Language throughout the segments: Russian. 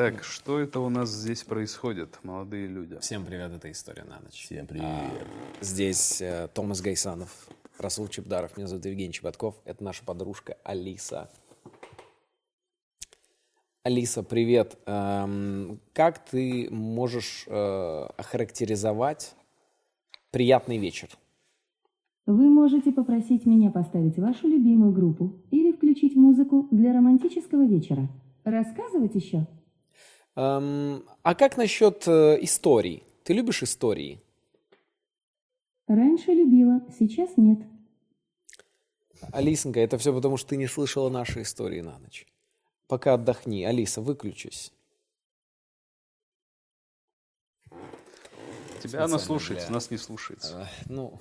Так, что это у нас здесь происходит, молодые люди? Всем привет, это «История на ночь». Всем привет. А, здесь э, Томас Гайсанов, Расул Чебдаров, меня зовут Евгений Чеботков. Это наша подружка Алиса. Алиса, привет. Эм, как ты можешь э, охарактеризовать приятный вечер? Вы можете попросить меня поставить вашу любимую группу или включить музыку для романтического вечера. Рассказывать еще? Эм, а как насчет э, историй? Ты любишь истории? Раньше любила, сейчас нет. Алисонька, это все потому, что ты не слышала наши истории на ночь. Пока отдохни. Алиса, выключись. Тебя она слушается, для- нас не слушается. Э, Ну,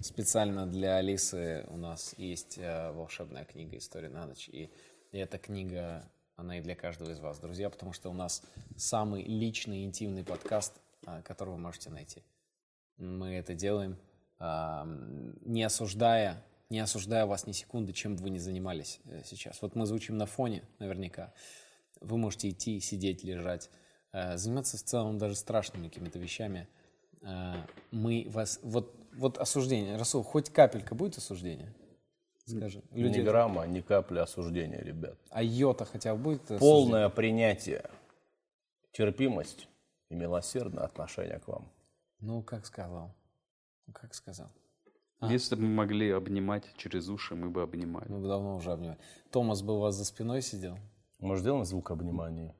специально для Алисы у нас есть э, волшебная книга «История на ночь». И эта книга, она и для каждого из вас, друзья, потому что у нас самый личный, интимный подкаст, э, который вы можете найти. Мы это делаем, а, не осуждая, не осуждая вас ни секунды, чем бы вы ни занимались э, сейчас. Вот мы звучим на фоне, наверняка. Вы можете идти, сидеть, лежать, э, заниматься в целом даже страшными какими-то вещами. Э, Мы вас... Вот, вот осуждение. Расул, хоть капелька будет осуждения? Скажи. Люди... Ни грамма, ни капли осуждения, ребят. А йота хотя бы будет осуждение? Полное принятие, терпимость и милосердное отношение к вам. Ну, как сказал. Ну, как сказал. Если бы мы могли обнимать через уши, мы бы обнимали. Мы бы давно уже обнимали. Томас бы у вас за спиной сидел. Может, сделаем звук обнимания?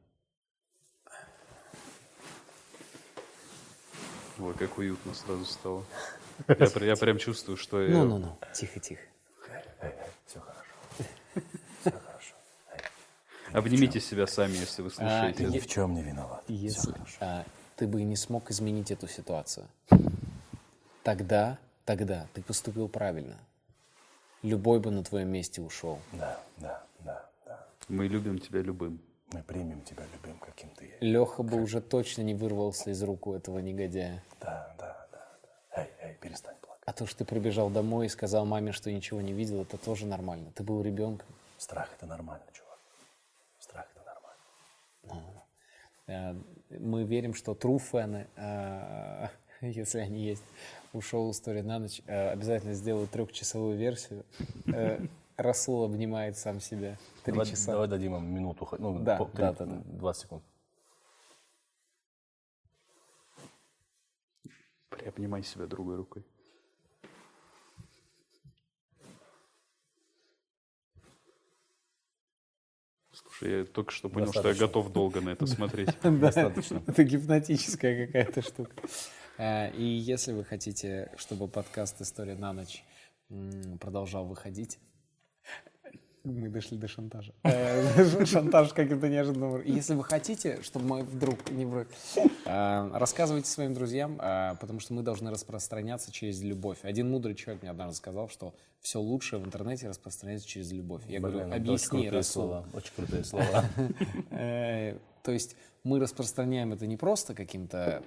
Ой, как уютно сразу стало. Я, я прям чувствую, что я... Ну-ну-ну, тихо-тихо. Все хорошо. Все хорошо. Обнимите себя сами, если вы А, слушаете. Ни в чем не виноват. Если а, ты бы не смог изменить эту ситуацию, тогда, тогда ты поступил правильно. Любой бы на твоем месте ушел. Да, да, да, да. Мы любим тебя любым. Мы примем тебя любым, каким ты есть. Леха бы уже точно не вырвался из рук у этого негодяя. Да, да, да. да. Эй, эй, перестань плакать. А то, что ты прибежал домой и сказал маме, что ничего не видел, это тоже нормально. Ты был ребенком. Страх это нормально, чувак. Страх это нормально. Э, Мы верим, что true фэны, э, если они есть, у шоу «История на ночь», э, обязательно сделают трехчасовую версию. Э, Расул обнимает сам себя. Три Давай, часа. давай дадим им минуту, ну, Да, по- да, да, да. 20 секунд. Приобнимай себя другой рукой. Слушай, я только что понял, что я Достаточно. готов долго на это смотреть. Достаточно. Это гипнотическая какая-то штука. Э, И если вы хотите, чтобы подкаст «История на ночь» продолжал выходить, мы дошли до шантажа. Э, Шантаж каким-то неожиданным образом. Если вы хотите, чтобы мы вдруг не... враг- Э, Рассказывайте своим друзьям, э, потому что мы должны распространяться через любовь. Один мудрый человек мне однажды сказал, что все лучшее в интернете распространяется через любовь. Я говорю, это объясни, Расул. слова. Очень крутые слова. То есть мы распространяем это не просто каким-то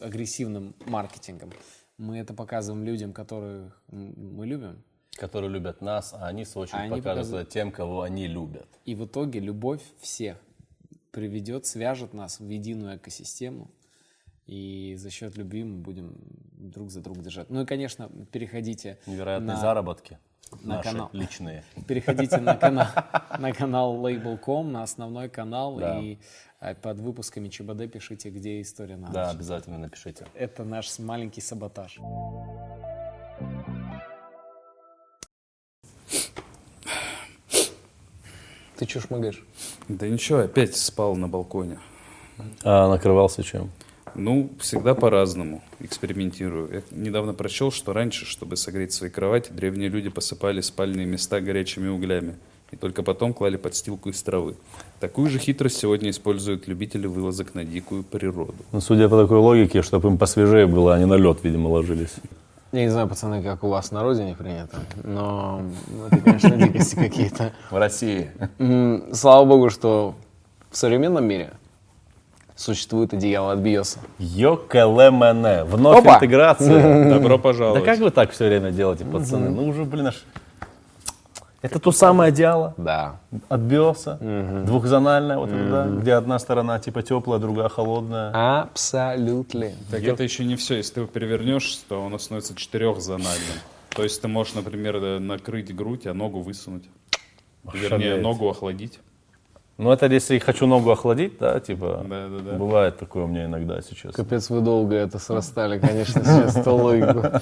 агрессивным маркетингом, мы это показываем людям, которых мы любим. Которые любят нас, а они, в свою очередь, Они покажут показывают- тем, кого они любят. И в итоге любовь всех приведет, свяжет нас в единую экосистему. И за счет любви мы будем друг за друга держать. Ну и, конечно, переходите Невероятные на- заработки. на наши канал. личные. Переходите на канал, на канал Label.com, на основной канал, Да. и э, под выпусками ЧБД пишите, где история на Да, обязательно напишите. Это наш маленький саботаж. Ты чё шмыгаешь? Да ничего, опять спал на балконе. А накрывался чем? Ну, всегда по-разному. Экспериментирую. Я недавно прочел, что раньше, чтобы согреть свои кровати, древние люди посыпали спальные места горячими углями. И только потом клали подстилку из травы. Такую же хитрость сегодня используют любители вылазок на дикую природу. Ну, судя по такой логике, чтобы им посвежее было, они на лед, видимо, ложились. Я не знаю, пацаны, как у вас на родине принято, но это, конечно, дикости какие-то. В России. Слава богу, что в современном мире существует одеяло от Биоса. Йокелемене. Вновь Опа! интеграция. Добро Да пожаловать. как вы так все время делаете, пацаны? Ну уже, блин, аж... Это то самое одеяло Да. от Биоса, двухзональное, вот это, да, где одна сторона типа теплая, другая холодная. Абсолютно. Так это еще не все. Если ты его перевернешь, то оно становится четырехзональным. То есть ты можешь, например, э, накрыть грудь, а ногу высунуть. Вернее, Ошалеть. ногу охладить. Ну это если хочу ногу охладить, да, типа. Да-да-да. Бывает такое у меня иногда сейчас. Капец, вы долго это срастали, конечно, сейчас эту логику.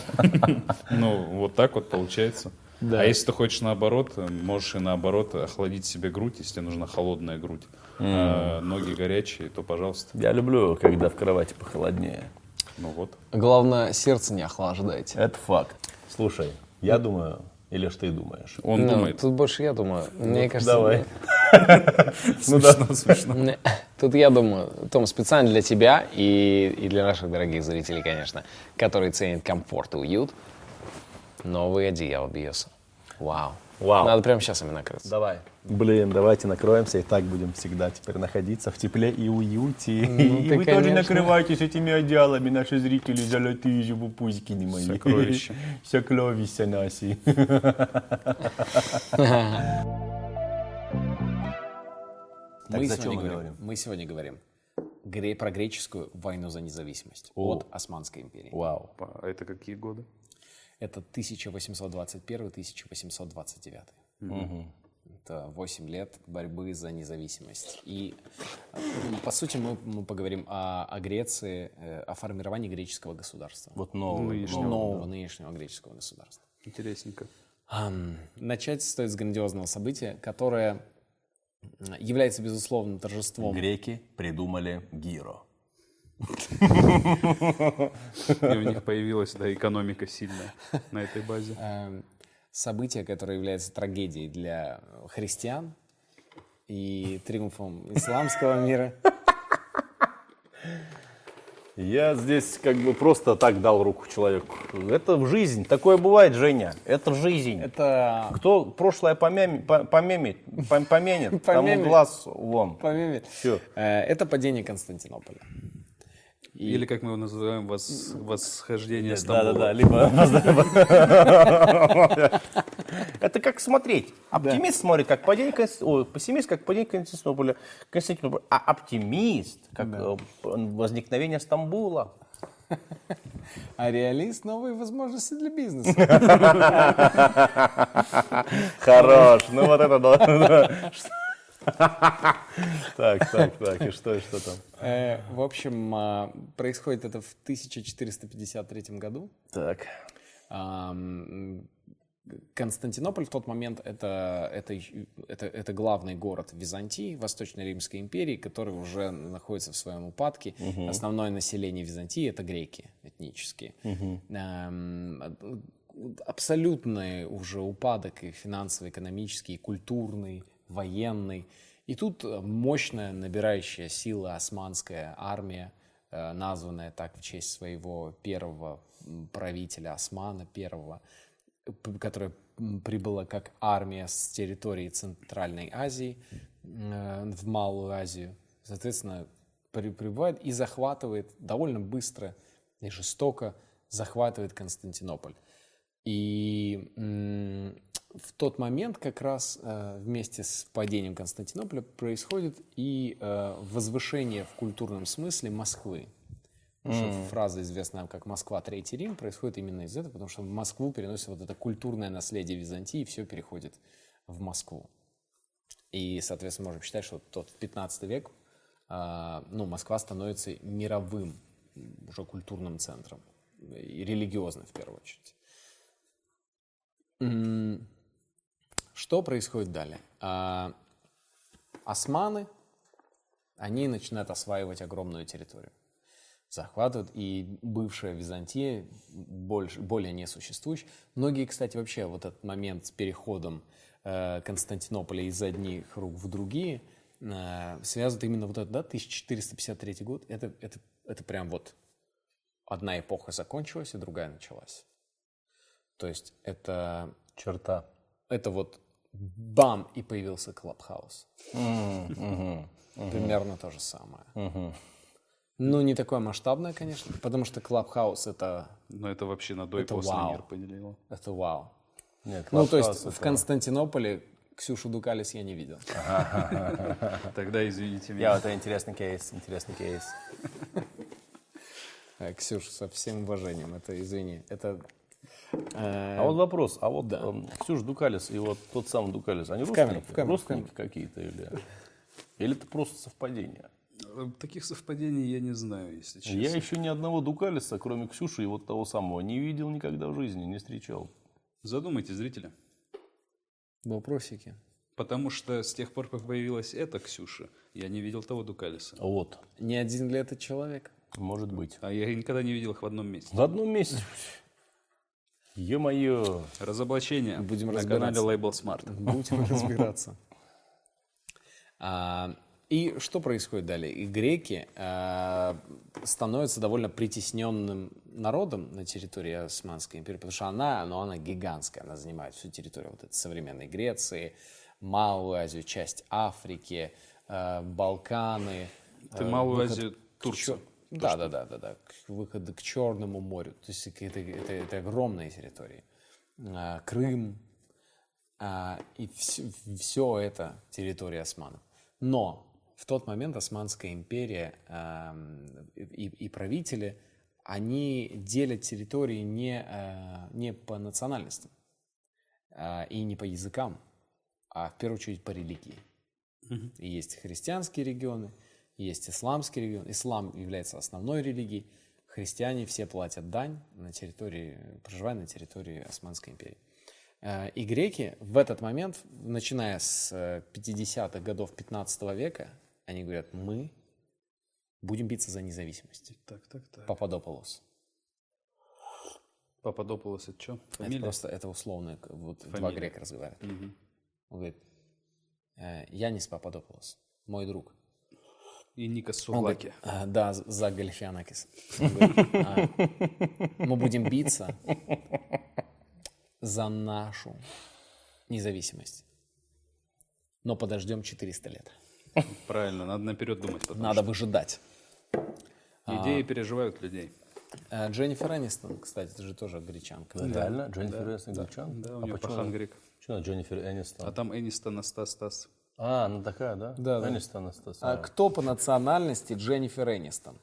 Ну, вот так вот получается. Да. А если ты хочешь наоборот, можешь и наоборот охладить себе грудь, если тебе нужна холодная грудь. А ноги горячие, то пожалуйста. Я люблю, когда в кровати похолоднее. Ну вот. Главное, сердце не охлаждайте. Это факт. Слушай, я думаю, или что ты думаешь? Он Ну, думает. Тут больше я думаю. Мне кажется... Давай. Ну да, смешно. Тут я думаю, Том, специально для тебя и, и для наших дорогих зрителей, конечно, которые ценят комфорт и уют, новый одеяло Биоса. Вау. Вау. Надо прямо сейчас ими накрыться. Давай. Блин, давайте накроемся, и так будем всегда теперь находиться в тепле и уюте. Ну, и вы тоже конечно. накрывайтесь этими одеялами, наши зрители, золотые же пупузики мои. Сокровища. Сокровища наши. Так, мы, сегодня чем мы говорим, говорим? мы сегодня говорим гре- про греческую войну за независимость от Османской империи. Вау. А это какие годы? Это 1821-1829. Это 8 лет борьбы за независимость. И, э, по сути, мы, мы поговорим о, о Греции, э, о формировании греческого государства. Вот новый. Нынешнего. нового нынешнего греческого государства. Интересненько. Начать стоит с грандиозного события, которое является, безусловно, торжеством Греки придумали гиро. И у них появилась, да, экономика сильная на этой базе. Эм, событие, которое является трагедией для христиан и триумфом исламского мира. Я здесь как бы просто так дал руку человеку. Это в жизнь. Такое бывает, Женя. Это жизнь. Это Кто прошлое помями- по- помемит, пом- помянет, тому глаз вон. помимо- Всё. Э, Это падение Константинополя. Или, как мы его называем, вос- восхождение Да, Стамбула. да, да, либо... Это как смотреть. Оптимист смотрит, как падение пессимист, как падение Константинополя. Константинополя. А оптимист, как э, возникновение Стамбула. А реалист — новые возможности для бизнеса. Хорош. Ну вот это да. Так, так, так. И что, и что там? Э, В общем, а, происходит это в 1453 году. Так. Константинополь в тот момент это, это, это, это главный город Византии, Восточной Римской империи, который уже находится в своем упадке. Основное население Византии это греки этнические. Ам, абсолютный уже упадок и финансовый, экономический, и культурный, военный. И тут э, мощная набирающая сила османская армия, э, названная так в честь своего первого правителя Османа первого, которая прибыла как армия с территории Центральной Азии э, в Малую Азию. Соответственно, при- прибывает и захватывает довольно быстро и жестоко захватывает Константинополь. И в тот момент как раз э, вместе с падением Константинополя происходит и э, возвышение в культурном смысле Москвы. Потому что фраза, известная как «Москва, Третий Рим», происходит именно из этого, потому что в Москву переносится вот это культурное наследие Византии, и все переходит в Москву. И, соответственно, можем считать, что тот 15 век, а, ну, Москва становится мировым уже культурным центром, и религиозным в первую очередь. Что происходит далее? А, Османы, они начинают осваивать огромную территорию. Захватывают, и бывшая Византия больше, более не существующая. Многие, кстати, вообще вот этот момент с переходом э, Константинополя из одних рук в другие э, связывают именно вот это, да, 1453 год. Это, это, это прям вот одна эпоха закончилась, и другая началась. То есть это, Черта. это вот бам, и появился Clubhouse. Примерно то же самое. Ну, не такое масштабное, конечно, потому что Clubhouse это, Но это вообще на до и после мир поделило. это вау. Нет, Ну, то есть в Константинополе Ксюшу Дукалис я не видел. Тогда извините Я, меня. это интересный кейс, интересный кейс. Э, Ксюша, со всем уважением, это, извини, это... э, А вот вопрос, а вот Да. эм, Ксюш Дукалис и вот тот самый Дукалис, они камеру, родственники? в камеру, в родственники какие-то или... Или это просто совпадение? Э, Таких совпадений я не знаю, если честно. Я еще ни одного Дукалиса, кроме Ксюши и вот того самого, не видел никогда в жизни, не встречал. Задумайтесь, зрители. Вопросики. Потому что с тех пор, как появилась эта Ксюша, я не видел того Дукалиса. Вот, Не один ли это человек? может быть. А я никогда не видел их в одном месте. В одном месте. Е-мое. Разоблачение Будем на разбираться. канале Label Smart. Будем разбираться. А, И что происходит далее? И греки а, становятся довольно притесненным народом на территории Османской империи, потому что она, ну, она гигантская, она занимает всю территорию вот этой современной Греции, Малую Азию, часть Африки, а, Балканы. Ты а, Малую выход Азию, к Турцию. Да, да, да, да, да. К выходу к Черному морю. То есть это, это, это огромные территории. А, Крым. а, и все, это территория османов. Но в тот момент Османская империя ам, и, и правители, они делят территории не, а, не по национальностям а, и не по языкам, а в первую очередь по религии. И есть христианские регионы, есть исламский регион. Ислам является основной религией. Христиане все платят дань на территории, проживая на территории Османской империи. Э, И греки в этот момент, начиная с э, 50-х годов 15 века, они говорят, мы будем биться за независимость. Так, так, так. Пападополос. Пападополос это что? Это Фамилия? просто это условно, к- вот два Фамилия. грека разговаривают. Мгм. Он говорит, «Э, Янис Пападополос, мой друг. И Никос Он говорит, Сувлаки. «А, да, за Гальфианакис. «А, Мы будем биться за нашу независимость. Но подождем 400 лет. Правильно, надо наперед думать. Надо выжидать. что Идеи переживают людей. Э, Дженнифер Энистон, кстати, это же тоже гречанка. Реально? Дженнифер Энистон гречан? Да, у а нее почему? пахан грек. Почему Дженнифер Энистон? А там Энистон, Стас, Стас. А, ну такая, да? Да, да. Энистон, Анастас. А кто по национальности Дженнифер Энистон?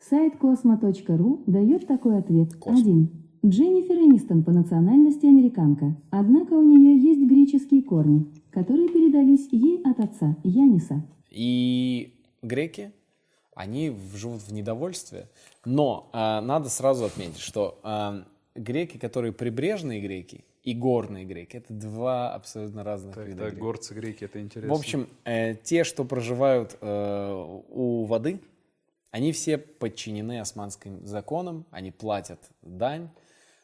Сайт космо.ру дает такой ответ. 1. Дженнифер Энистон по национальности американка, однако у нее есть греческие корни, которые передались ей от отца Яниса. И греки, они живут в недовольстве. Но а, надо сразу отметить, что а, греки, которые прибрежные греки, и горные греки, это два абсолютно разных Так, вида так, греков. горцы, греки, это интересно. В общем, э, те, что проживают э, у воды, они все подчинены османским законам, они платят дань,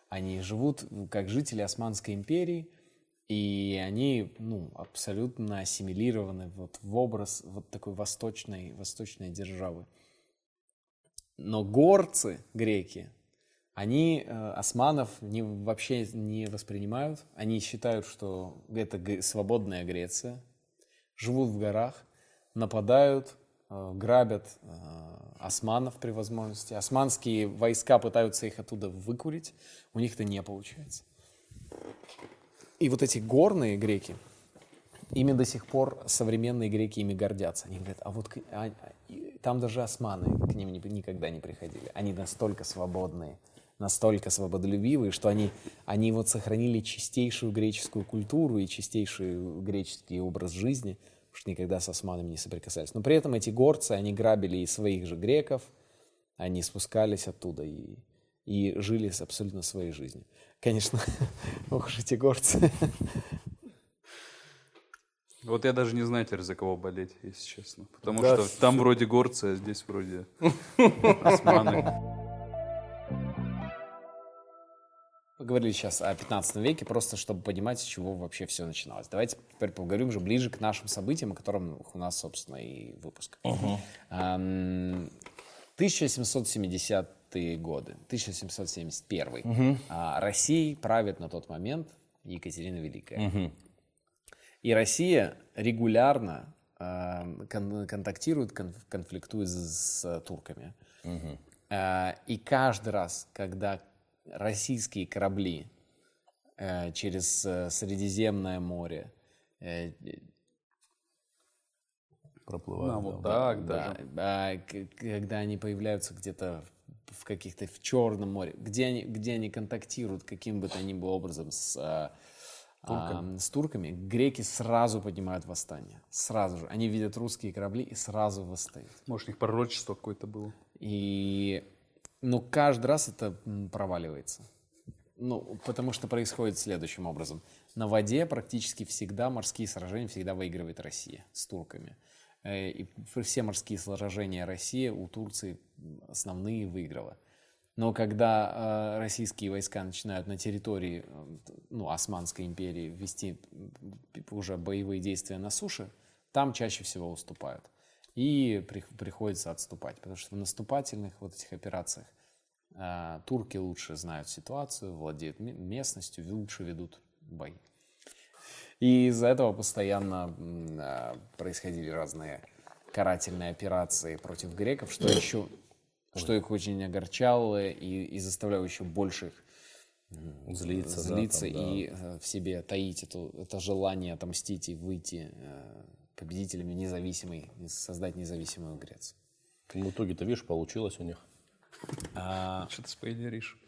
они живут как жители Османской империи, и они ну, абсолютно ассимилированы вот в образ вот такой восточной, восточной державы. Но горцы, греки, они э, османов не, вообще не воспринимают. Они считают, что это свободная Греция, живут в горах, нападают, э, грабят э, османов при возможности. Османские войска пытаются их оттуда выкурить, у них это не получается. И вот эти горные греки, ими до сих пор современные греки ими гордятся. Они говорят, а вот а- а- там даже османы к ним ни- никогда не приходили. Они настолько свободные, настолько свободолюбивые, что они, они вот сохранили чистейшую греческую культуру и чистейший греческий образ жизни, что никогда с османами не соприкасались. Но при этом эти горцы, они грабили и своих же греков, они спускались оттуда и, и жили с абсолютно своей жизнью. Конечно, ох уж эти горцы. Вот я даже не знаю теперь, за кого болеть, если честно. Потому Да, что там вроде горцы, а здесь вроде османы. Поговорили сейчас о 15 веке, просто чтобы понимать, с чего вообще все начиналось. Давайте теперь поговорим уже ближе к нашим событиям, о котором у нас, собственно, и выпуск. Ам, 1770-е годы, 1771. А, Россией правит на тот момент Екатерина Великая. И Россия регулярно кон- контактирует, кон- конфликтует с, с турками. А, И каждый раз, когда российские корабли э, через э, Средиземное море. Э, Проплывают. А, вот да. так да, даже. а, к- когда они появляются где-то в каких-то в Черном море, где они, где они контактируют каким бы то ни было образом с, а, а, с турками, греки сразу поднимают восстание. Сразу же. Они видят русские корабли и сразу восстают. Может, у них пророчество какое-то было. И, ну, каждый раз это проваливается. Ну, потому что происходит следующим образом. На воде практически всегда морские сражения всегда выигрывает Россия с турками. Э, И все морские сражения России у Турции основные выиграла. Но когда э, российские войска начинают на территории э, ну, Османской империи вести уже боевые действия на суше, там чаще всего уступают. И при- приходится отступать, потому что в наступательных вот этих операциях э, турки лучше знают ситуацию, владеют ме- местностью, лучше ведут бои. И из-за этого постоянно а, происходили разные карательные операции против греков, что еще, что их очень огорчало и, и заставляло еще больше их м, Злиться, да, злиться там, да. и э, в себе таить эту, это желание отомстить и выйти э, победителями независимой, создать независимую Грецию. Ну, В итоге-то, видишь, получилось у них. А, Что ты спойлеришь?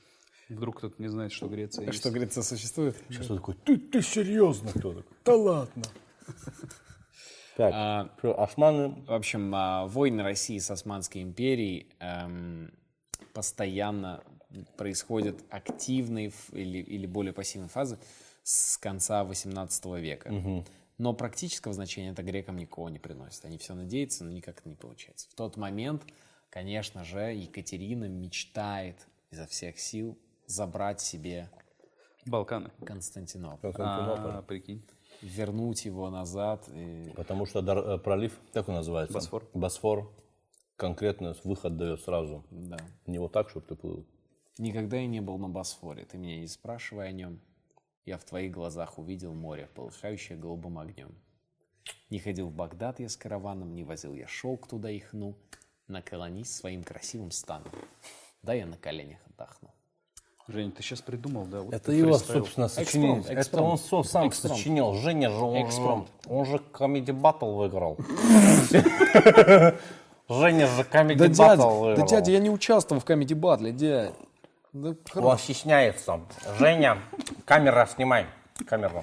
Вдруг кто-то не знает, что Греция есть. что Греция существует? Сейчас он такой, ты, ты серьезно? Кто такой? Да ладно. Так, А, османы В общем, а, войны России с Османской империей эм, постоянно происходят активные или, или более пассивные фазы с конца 18 века. Но практического значения это грекам никого не приносит. Они все надеются, но никак это не получается. В тот момент, конечно же, Екатерина мечтает изо всех сил забрать себе Балканы. Константинополь, Константинополь. А, прикинь. вернуть его назад. и- Потому что дар- э, пролив, как он называется? Босфор. Босфор конкретно выход дает сразу. Да. Не вот так, чтобы ты плыл. Никогда я не был на Босфоре. Ты меня не спрашивай о нем. Я в твоих глазах увидел море, полыхающее голубым огнем. Не ходил в Багдад я с караваном, не возил я шелк туда и хну. Наклонись своим красивым станом. Да я на коленях отдохну. Жень, ты сейчас придумал, да? Вот Это его, представил. собственно, сочинение. Экспромт, Это он со- сам Экспромт. сочинил. Женя же, он же, Экспромт. он же Comedy Battle выиграл. Женя же Comedy Да, Battle дядя, выиграл. да, дядя, я не участвовал в комедий батле, дядя. Да, Он стесняется. Женя, камера, снимай. Камеру.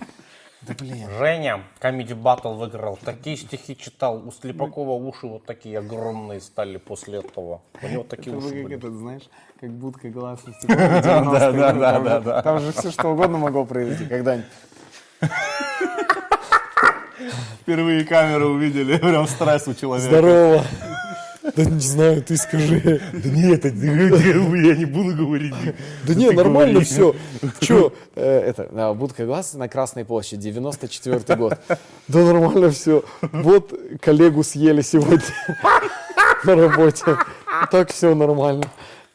да блин. Женя Comedy Battle выиграл. Такие стихи читал. У Слепакова уши вот такие огромные стали после этого. У него такие Это уши как были. это, знаешь, как будка гласности. Да, да, да, да, да. Там же все что угодно могло произойти когда-нибудь. Впервые камеру увидели. Прям стресс у человека. Здорово. Да не знаю, ты скажи. Да нет, это- я не буду говорить. Да не, нормально все. Че, это, а, будка глаз на Красной площади, 94 год. Да нормально все. Вот коллегу съели сегодня на работе. Так все нормально.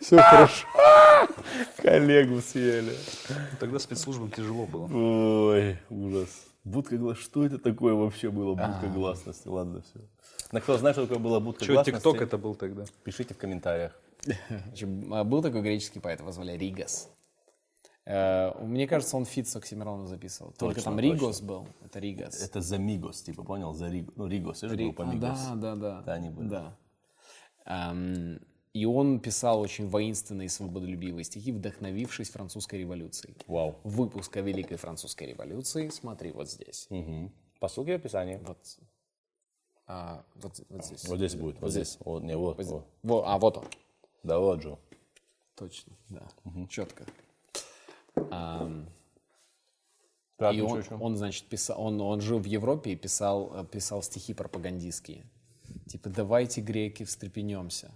Все хорошо. Коллегу съели. Тогда спецслужбам тяжело было. Ой, ужас. Будка глаз. Что это такое вообще было? Будка гласности. Ладно, все. На кто знает, что такое была будка гласности? ТикТок это был тогда? Пишите в комментариях. а, Был такой греческий поэт, его звали Ригас. Э, Мне кажется, он feat с Оксимироном записывал. Только Точно, там Ригос был. Это Ригас. Это за Migos, типа, понял? За Риг... Ну, Ригос, это Ри- группа а. Да, да, да. Да, они были. Да. Ам, и он писал очень воинственные и свободолюбивые стихи, вдохновившись французской революцией. Вау. Выпуск о Великой Французской революции смотри вот здесь. Угу. По ссылке в описании. Вот, а, вот, вот здесь. Вот здесь будет. Вот здесь. Вот, не, вот. Вот здесь. вот. Во, а, вот он. Да вот же. Точно, да. Четко. Ам, Так, и он, он, значит, писал, он, он жил в Европе и писал, э, писал стихи пропагандистские. Типа «давайте, греки, встрепенемся».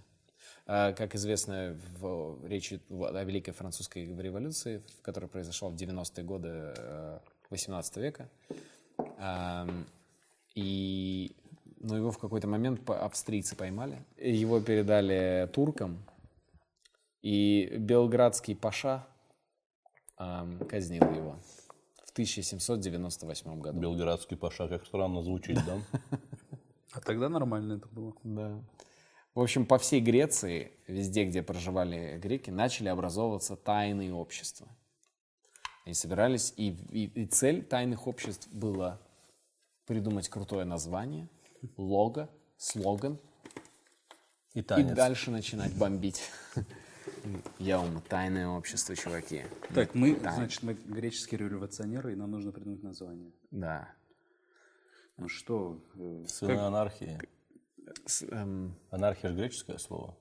А, Как известно, в речи о Великой Французской революции, в которой произошла в 90-е годы э, 18 века, ам, и но его в какой-то момент австрийцы поймали, его передали туркам, и белградский паша ам, казнил его в 1798 году. Белградский паша, как странно звучит, да? А тогда нормально это было. Да. В общем, по всей Греции, везде, где проживали греки, начали образовываться тайные общества. Они собирались, и, и, и цель тайных обществ была придумать крутое название, лого, слоган, И и дальше начинать бомбить. Я ум, тайное общество, чуваки. Так, мы, значит, мы греческие революционеры, и нам нужно придумать название. Да. Ну что, э, Сыны анархии. С- эм, Анархия же греческое слово.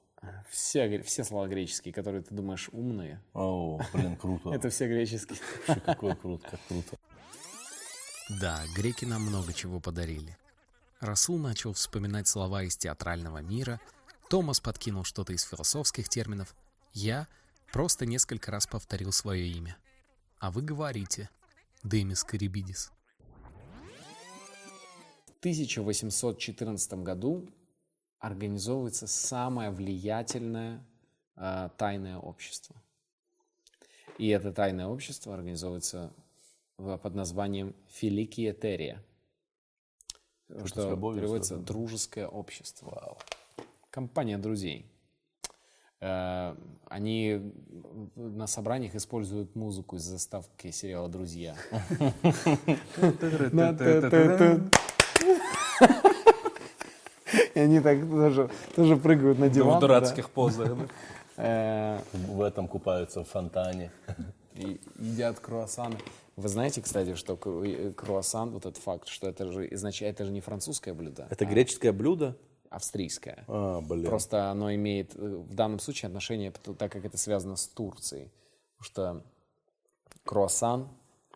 все, гре- все слова греческие, которые ты думаешь умные, О, блин, круто. это все греческие. Какой круто, как круто. Да, греки нам много чего подарили. Расул начал вспоминать слова из театрального мира, Томас подкинул что-то из философских терминов, я просто несколько раз повторил свое имя. А вы говорите «Демис Карибидис». В 1814 году организовывается самое влиятельное э, тайное общество. И это тайное общество организовывается в- под названием Филикиетерия, что любовью переводится связано. «дружеское общество». Компания друзей. Э, Они на собраниях используют музыку из заставки сериала «Друзья». И они так тоже, тоже прыгают на в диван. дурацких позах. да? Э, В этом купаются в фонтане. и едят круассаны. Вы знаете, кстати, что э, круассан, вот этот факт, что это же изначально это же не французское блюдо, Это а греческое блюдо? австрийское. А, блин. Просто оно имеет э, в данном случае отношение, так как это связано с Турцией. Потому что круассан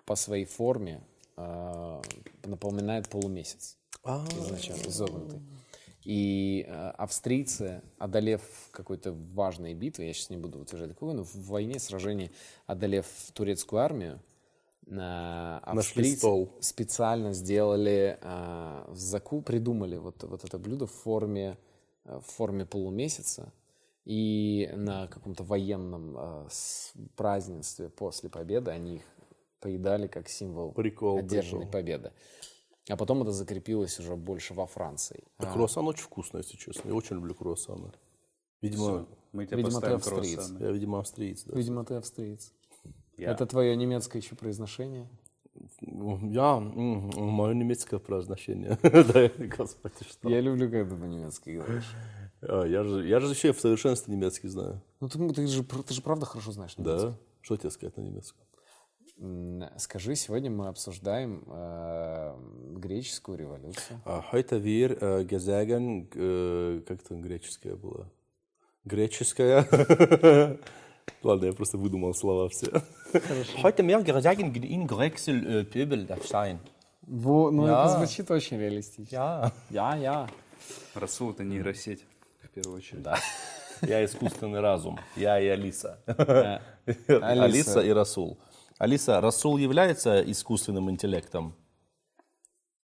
по своей форме э, напоминает полумесяц. А, изначально изогнутый. И э, австрийцы, одолев какой-то важной битвы, я сейчас не буду утверждать какой, но в войне, сражении, одолев турецкую армию, Нашли стол. специально сделали, э, заку, придумали вот, вот это блюдо в форме, э, в форме полумесяца. И на каком-то военном с- празднестве после победы они их поедали как символ Прикол, одержанной прикол. победы. А потом это закрепилось уже больше во Франции. Да, круассан очень вкусный, если честно. Я очень люблю круассаны. Видимо, Всё, Мы тебе Видимо, ты австриец. круассаны. я, видимо, австриец. Да. Видимо, ты австриец. Я. Это твое немецкое еще произношение? Я, мое немецкое произношение. Господи, что. Я люблю, когда ты по-немецки говоришь. А, Я же я же еще в совершенстве немецкий знаю. Ну, ты, ты же, ты же правда хорошо знаешь немецкий. Да? Что тебе сказать на немецком? Скажи, сегодня мы обсуждаем э, греческую революцию. А, äh, gesagt, äh, как там греческое было? Греческое. Ладно, я просто выдумал слова все. Heute wir gesagt, in Grexel äh, Pöbel darf sein. Во, ну, это звучит очень реалистично. Ja. Я, я. Расул это нейросеть, в первую очередь. Да. Я искусственный разум. Я и Алиса. Алиса. Алиса и Расул. Алиса, Расул является искусственным интеллектом?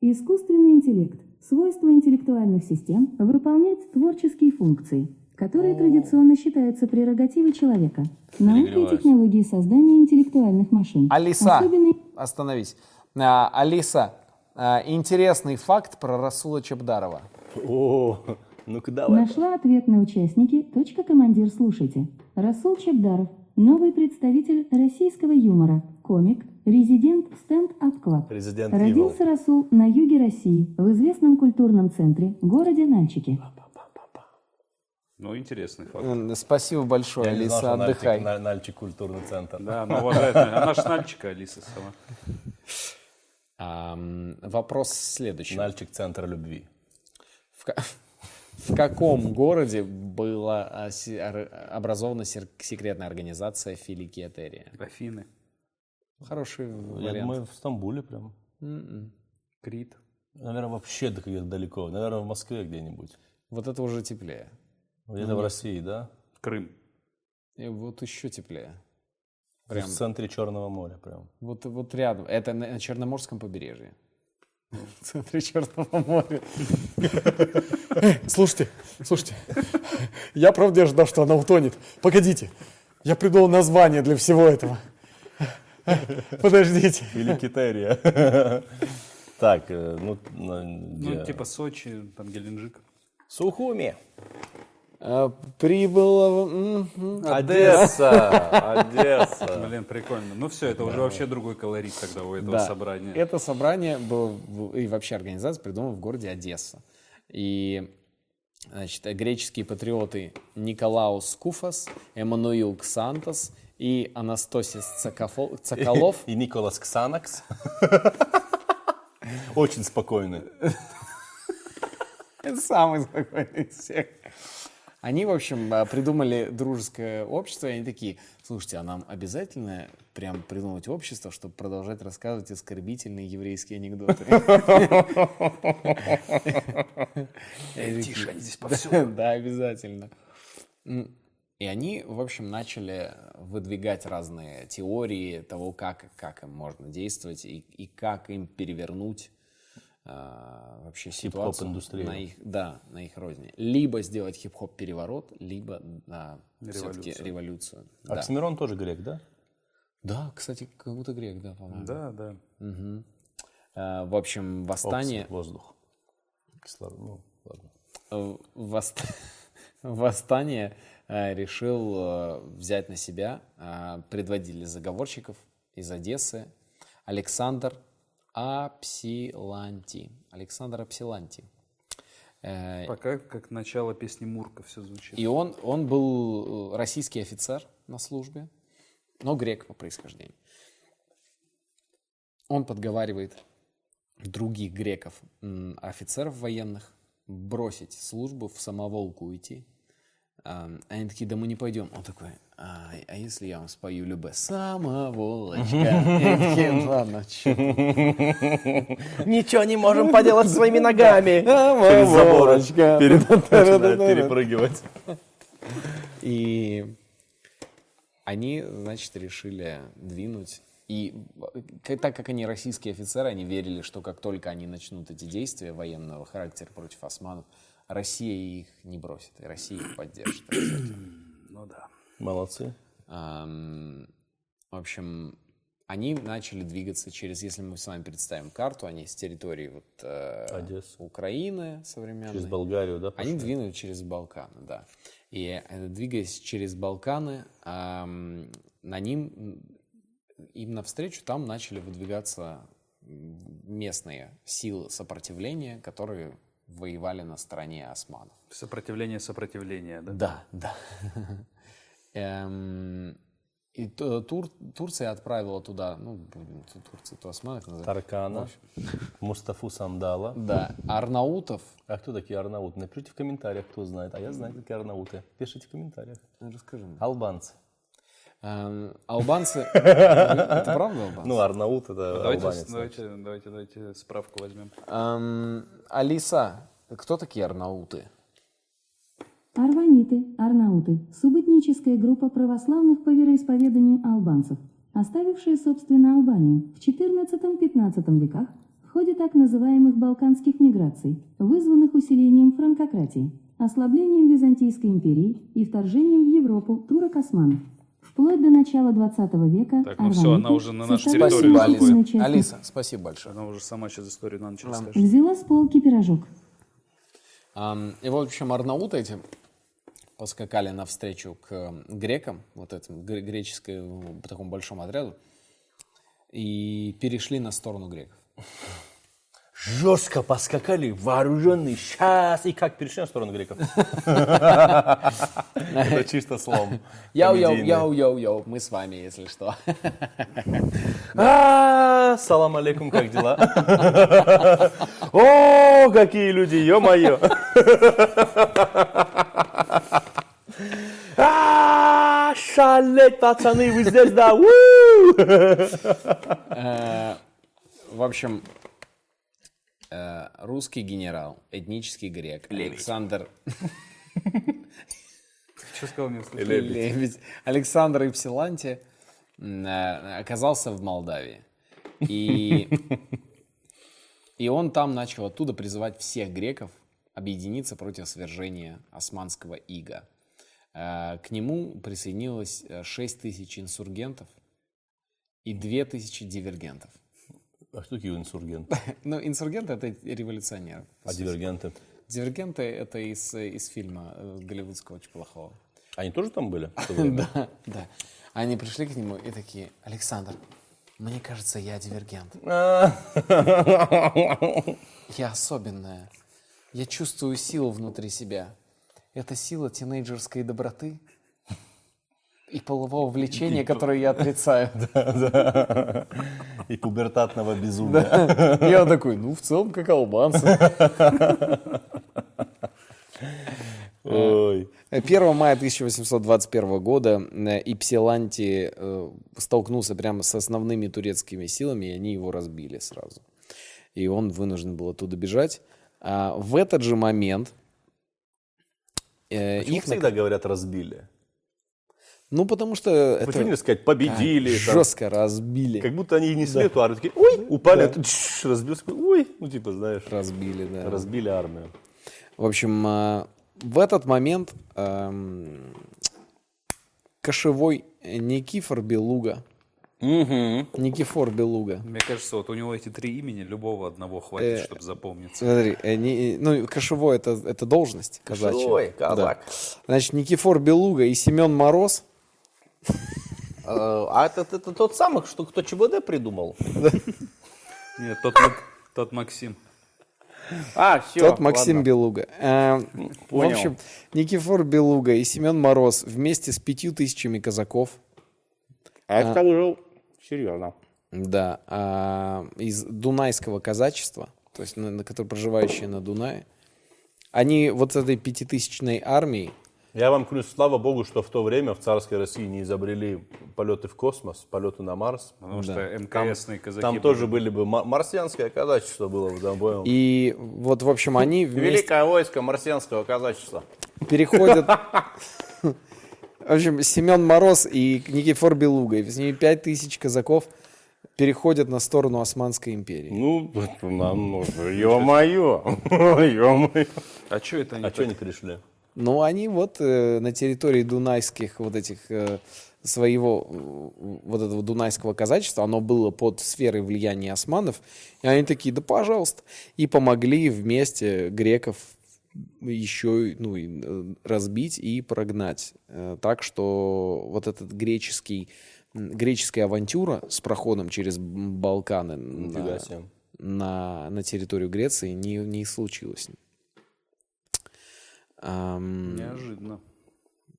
Искусственный интеллект – свойство интеллектуальных систем выполнять творческие функции, которые традиционно считаются прерогативой человека. Наука и технологии создания интеллектуальных машин. Алиса, Особенный остановись. А, Алиса, а, интересный факт про Расула Чебдарова. О, ну-ка давай. Нашла ответ на участники. Точка командир, слушайте. Расул Чебдаров, новый представитель российского юмора, комик, резидент стенд-ап клаб. Президент Родился Расул на юге России, в известном культурном центре, городе Нальчике. Ну, интересный факт. Спасибо большое, Я не знал, Алиса, что Нальчик, отдыхай. На- Нальчик культурный центр. Да, она уважает. Она ж Нальчика, Алиса сама. Ам, вопрос следующий. Нальчик центр любви. В, в каком городе была а, образована секретная организация Филикиетерия? Афины, Хороший Я вариант. думаю, в Стамбуле прям. М-м. Крит. Наверное, вообще где-то далеко. Наверное, в Москве где-нибудь. Вот это уже теплее. Где-то в России, да? Крым. И вот еще теплее. Прям В центре Черного моря прям. вот, вот рядом. Это на на Черноморском побережье. В центре Черного моря. Слушайте, слушайте, я правда ожидал, что она утонет. Погодите, я придумал название для всего этого. Подождите. Или Китерия. Так, э, ну? Ну, типа Сочи, там Геленджик. Сухуми. Прибыло... мгм, Одесса! Одесса! Блин, прикольно. Ну все, это уже вообще другой колорит тогда у этого Да. собрания. Это собрание было, и вообще организация придумана в городе Одесса. И значит, греческие патриоты Николаус Скуфас, Эммануил Ксантос и Анастасис Цакалов И Николас Ксанакс. Очень спокойный. Это самый спокойный из всех. Они, в общем, а, придумали дружеское общество, и они такие, слушайте, а нам обязательно прям придумать общество, чтобы продолжать рассказывать оскорбительные еврейские анекдоты? Тише, они здесь повсюду. Да, обязательно. И они, в общем, начали выдвигать разные теории того, как, как им можно действовать и, и как им перевернуть а, вообще ситуацию Хип-хоп-индустрию. на их, да, на их родине. Либо сделать хип-хоп переворот, либо да, все-таки Революцию. революцию. Да. Оксимирон тоже грек, да? да, кстати, как будто грек, да, по-моему. Да, да. А, в общем, восстание, Окси, воздух. Кислород, ну, ладно. восст- восстание э, решил взять на себя предводитель заговорщиков из Одессы Александр Апсиланти. Александр Апсиланти. Э, Пока как начало песни Мурка все звучит. И он, он был э, российский офицер на службе, но грек по происхождению. Он подговаривает других греков, офицеров военных, бросить службу, в самоволку уйти. А, Они такие, да мы не пойдем. Он такой, а, а если я вам спою любе? Самоволочка. Ладно, Ничего не можем поделать своими ногами. Через начинают перепрыгивать. И они, значит, решили двинуть. И так как они российские офицеры, они верили, что как только они начнут эти действия военного характера против османов, Россия их не бросит, и Россия их поддержит. Ну да. Молодцы. Ам, В общем, они начали двигаться через, если мы с вами представим карту, они с территории вот, э. Украины современной. Через Болгарию, да? Они пошли? двинули через Балканы, да. И э, двигаясь через Балканы, ам, на ним им навстречу там начали выдвигаться местные силы сопротивления, которые воевали на стороне османов. Сопротивление сопротивления, да? Да, да. Эм, И Тур- Турция отправила туда, ну, будем то Турция, то османы их называть. Таркана, Мустафу Сандала. Да, Арнаутов. А кто такие арнауты? Напишите в комментариях, кто знает. А я знаю, какие арнауты. Пишите в комментариях. Расскажи мне. Албанцы. Эм, Албанцы... Это правда албанцы? Ну, арнаут это албанец. давайте, давайте, давайте справку возьмем. Эм, Алиса, кто такие арнауты? Арваниты, арнауты – субэтническая группа православных по вероисповеданию албанцев, оставившая, собственно, Албанию в XIV-XV веках в ходе так называемых балканских миграций, вызванных усилением франкократии, ослаблением Византийской империи и вторжением в Европу турок-османов. Вплоть до начала XX века Так, ну всё, она уже на нашу территорию Спасибо. Алиса. Алиса, спасибо большое. Она уже сама сейчас историю на ночь расскажет. Взяла с полки пирожок. И, в общем, арнауты эти поскакали навстречу к грекам, вот этому гре- греческому такому большому отряду, и перешли на сторону греков. Жестко поскакали, вооруженные, сейчас, и как перешли на сторону греков. Это чисто слом. Яу-яу, комедийный. яу-яу-яу, мы с вами, если что. А, Салам алейкум, как дела? О, какие люди, ё-моё! А, Шалеть, пацаны, вы здесь, да? Э, В общем, э, русский генерал, этнический грек, Александр Что сказал, не услышал? Лебедь. Александр Ипсиланти э, оказался в Молдавии. И, и он там начал оттуда призывать всех греков объединиться против свержения османского ига. Э, К нему присоединилось 6 тысяч инсургентов и 2 тысячи дивергентов. А что такие инсургенты? Ну, инсургенты — это революционеры. А дивергенты? Дивергенты это из, из фильма э, голливудского очень плохого. Они тоже там были? Да, да. Они пришли к нему и такие, Александр, мне кажется, я дивергент. Я особенная. Я чувствую силу внутри себя. Это сила тинейджерской доброты и полового влечения, которое я отрицаю. И пубертатного безумия. Я такой, ну, в целом, как албанцы. Ой. 1 мая 1821 года э, Ипсиланти э, столкнулся прямо с основными турецкими силами, и они его разбили сразу. И он вынужден был оттуда бежать. А в этот же момент э, Почему их... всегда говорят разбили? Ну, потому что Почему это нельзя сказать победили? там? жестко разбили. Как будто они не свету, а такие, ой, упали, а чш, разбился, ой, ну типа, знаешь, Разбили, да. разбили армию. В общем, э, в этот момент эм, кошевой Никифор Белуга, Никифор Белуга, Мне кажется, вот у него эти три имени, любого одного хватит, Э, чтобы запомниться. Смотри, э, не- ну, кошевой это, это должность казачья. Кошевой, казак. Да. Значит, Никифор Белуга и Семен Мороз. А это, это тот самый, что кто ЧБД придумал? Нет, тот, тот Максим. А, все. Тот Максим Белуга. Э, В общем, Никифор Белуга и Семен Мороз вместе с пятью тысячами казаков, А это уже серьезно. да, а, из дунайского казачества, то есть на, на которые проживающие на Дунае, они вот с этой пятитысячной армией Я вам клянусь, слава богу, что в то время в царской России не изобрели полеты в космос, полеты на Марс. Потому что МКСные казаки Там были. тоже были бы ма- марсианское казачество было в забоем. И вот, в общем, они вместе Великое войско марсианского казачества. переходят... В общем, Семен Мороз и Никифор Белуга, и с ними пять тысяч казаков переходят на сторону Османской империи. Ну, это нам нужно. Ё-моё. Ё-моё. А что это они А что они пришли? Ну, они вот э, на территории дунайских вот этих э, своего э, вот этого дунайского казачества, оно было под сферой влияния османов, и они такие, да пожалуйста, и помогли вместе греков еще ну, и, э, разбить и прогнать. Э, Так что вот этот греческий, греческая авантюра с проходом через Балканы на, на, на территорию Греции не, не случилось. Ам, Неожиданно.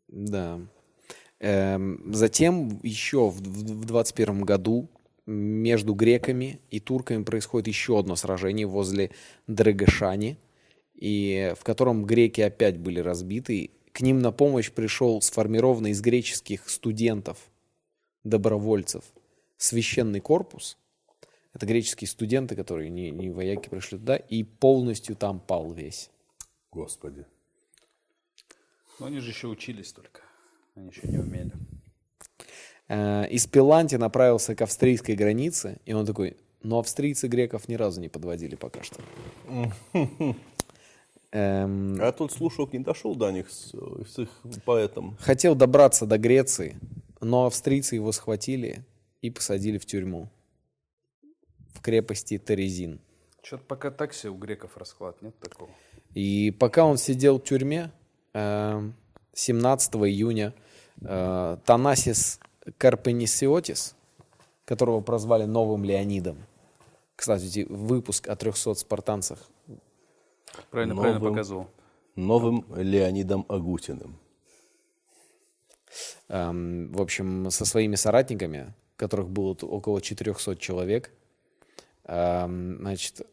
да. Эм, затем еще в, в, в 21 году между греками и турками происходит еще одно сражение возле Драгашани, и в котором греки опять были разбиты. К ним на помощь пришел сформированный из греческих студентов, добровольцев, священный корпус. Это греческие студенты, которые не, не вояки пришли туда, и полностью там пал весь. Господи. Но они же еще учились только. Они еще не умели. Э, Из Пиланти направился к австрийской границе, и он такой, но австрийцы греков ни разу не подводили пока что. Эм, А тут слушок не дошел до них с, с их поэтом. хотел добраться до Греции, но австрийцы его схватили и посадили в тюрьму в крепости Терезин. Что-то пока такси у греков расклад, нет такого? И пока он сидел в тюрьме, э, 17 июня э, Танасис Карпенисиотис, которого прозвали Новым Леонидом, кстати, выпуск о 300 спартанцах, Правильно, правильно Новым. показывал. Новым Леонидом Агутиным. эм, в общем, со своими соратниками, которых было около 400 человек, эм, значит,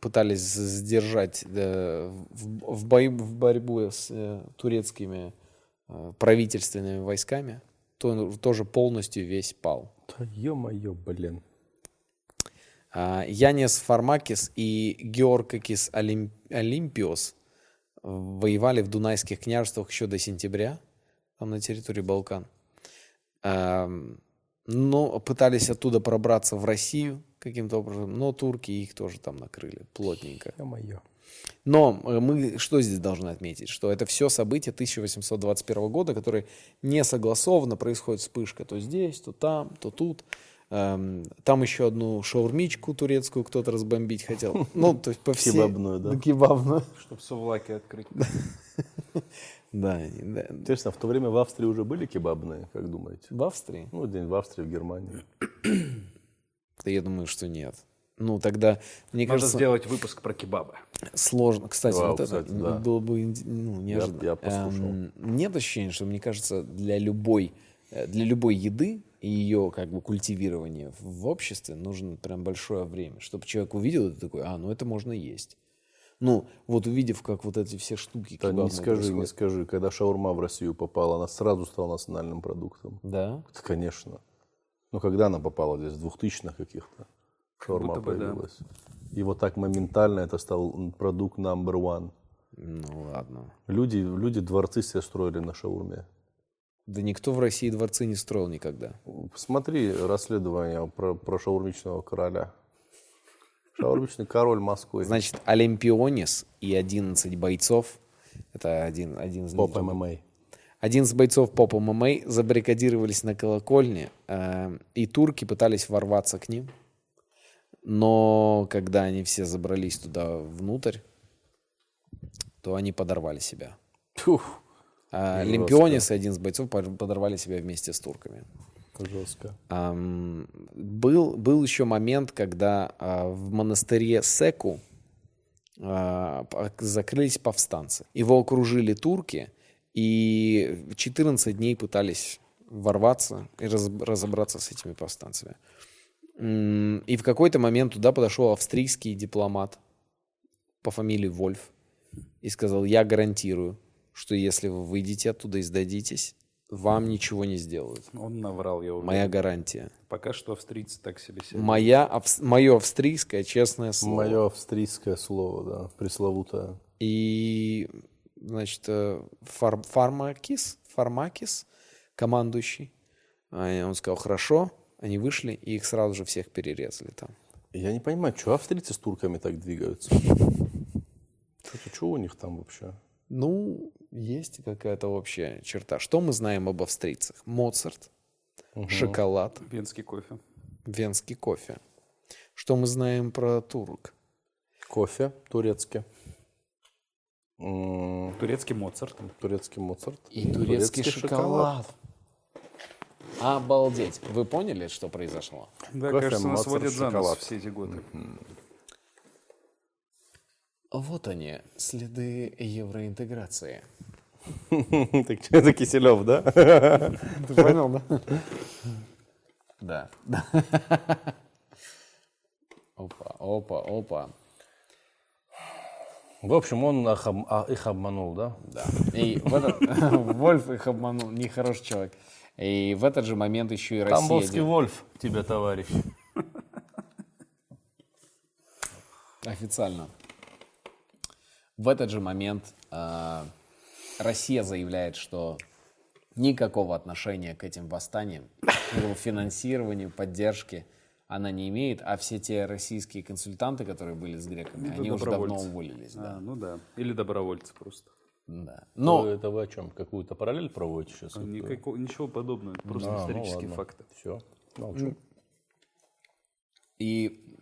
пытались сдержать э, в, в бой- в борьбу с э, турецкими э, правительственными войсками, то он тоже полностью весь пал. Да ё-моё, блин. А, Янис Фармакис и Георгакис Олим- Олимпиос воевали в Дунайских княжествах еще до сентября, там на территории Балкан. Но пытались оттуда пробраться в Россию каким-то образом, но турки их тоже там накрыли плотненько. Ё-моё. Но э, мы что здесь должны отметить? Что это все события 1821 года, которые не согласованно происходит вспышка то здесь, то там, то тут. Эм, Там еще одну шаурмичку турецкую кто-то разбомбить хотел. Ну, то есть по всей... Кебабную, да? Кебабную. Чтобы сувлаки открыть. Да, да. Интересно, в то время в Австрии уже были кебабные, как думаете? В Австрии? Ну, день в Австрии, в Германии. Да я думаю, что нет. Ну, тогда, мне Надо кажется, сделать выпуск про кебабы. сложно. Кстати, Вау, вот это кстати, да. было бы ну, неожиданно. я послушал. Эм, нет ощущения, что, мне кажется, для любой, для любой еды и ее как бы культивирования в обществе нужно прям большое время, чтобы человек увидел это такой, а, ну это можно есть. Ну, вот увидев, как вот эти все штуки Да не скажи, не происходят. скажи. Когда шаурма в Россию попала, она сразу стала национальным продуктом. Да? Это, конечно. Но когда она попала здесь, в 2000-х каких-то, шаурма будто бы да. появилась. И вот так моментально это стал продукт number one. Ну, ладно. Люди, люди дворцы себе строили на шаурме. Да никто в России дворцы не строил никогда. Посмотри расследование про, про шаурмичного короля. Шаурмичный король Москвы. Значит, Олимпионис и 11 бойцов, это один, один из Поп. ММА. 11 бойцов поп ММА забаррикадировались на колокольне, э, и турки пытались ворваться к ним. Но когда они все забрались туда внутрь, то они подорвали себя. Фух, А Олимпионис и 11 бойцов под- подорвали себя вместе с турками. жестко. Ам, был, был еще момент, когда а, в монастыре Секу по- закрылись повстанцы. Его окружили турки, и 14 дней пытались ворваться и раз- разобраться с этими повстанцами. И в какой-то момент туда подошел австрийский дипломат по фамилии Вольф и сказал, я гарантирую, что если вы выйдете оттуда и сдадитесь, вам ничего не сделают. Он наврал, я уверен. Моя гарантия. Пока что австрийцы так себе себя. Моя, авс- мое австрийское честное слово. Мое австрийское слово, да, пресловутое. И, значит, э, фар- Фармакис, Фармакис, командующий, а, он сказал, хорошо, они вышли, и их сразу же всех перерезали там. Я не понимаю, что австрийцы с турками так двигаются? Что, что у них там вообще? Ну, есть какая-то общая черта. Что мы знаем об австрийцах? Моцарт, шоколад, Венский кофе. венский кофе. Что мы знаем про турок? Кофе турецкий. Турецкий Моцарт. Турецкий Моцарт. И турецкий, шоколад. Обалдеть. Вы поняли, что произошло? Да, Кофе, кажется, нас водят за нос шоколад. все эти годы. Вот они, следы евроинтеграции. Так что это Киселев, да? Ты понял, да? Да. Опа, опа, опа. В общем, он их а, обманул, да? Да. И в этот... Вольф их обманул, нехороший человек. И в этот же момент еще и Россия... Тамбовский Вольф тебе, товарищ. Официально. В этот же момент э, Россия заявляет, что никакого отношения к этим восстаниям, к его финансированию, поддержке она не имеет, а все те российские консультанты, которые были с греками, Ну, они уже давно уволились. Да. А, ну да. Или добровольцы просто. Да. Но Но это вы о чем? Какую-то параллель проводите сейчас? Никакого, ничего подобного. Это просто исторические факты. Все. Молчу. и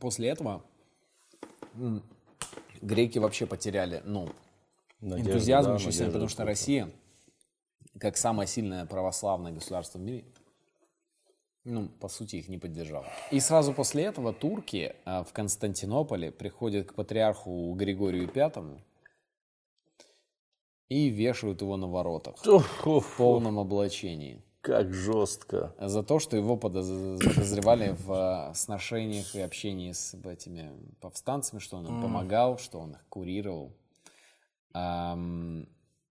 после этого греки вообще потеряли, ну, Надежда, энтузиазм да, очень сильно, потому что. Россия, как самое сильное православное государство в мире, ну, по сути, их не поддержала. И сразу после этого турки а, в Константинополе приходят к патриарху Григорию Пятому и вешают его на воротах в полном облачении. Как жестко. За то, что его подоз- подозревали в а, сношениях и общении с этими повстанцами, что он им помогал, что он их курировал.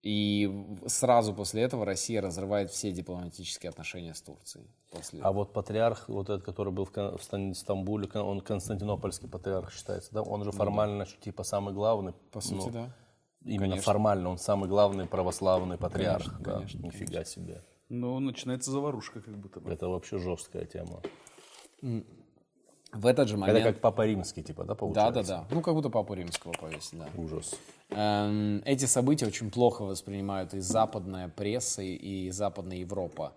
И сразу после этого Россия разрывает все дипломатические отношения с Турцией. После... А вот патриарх, вот этот, который был в, Стамбуле, он константинопольский патриарх считается, да? Он же формально, типа, самый главный. По сути, ну, да. Именно Конечно. формально он самый главный православный патриарх. Конечно, да? конечно, Нифига себе. Ну, начинается заварушка как будто бы. Это вообще жесткая тема. В этот же Это момент... как Папа Римский, типа, да, получается? да, да. Ну, как будто папу римского повесили, да. Ужас. Эм, Эти события очень плохо воспринимают и западная пресса, и западная Европа.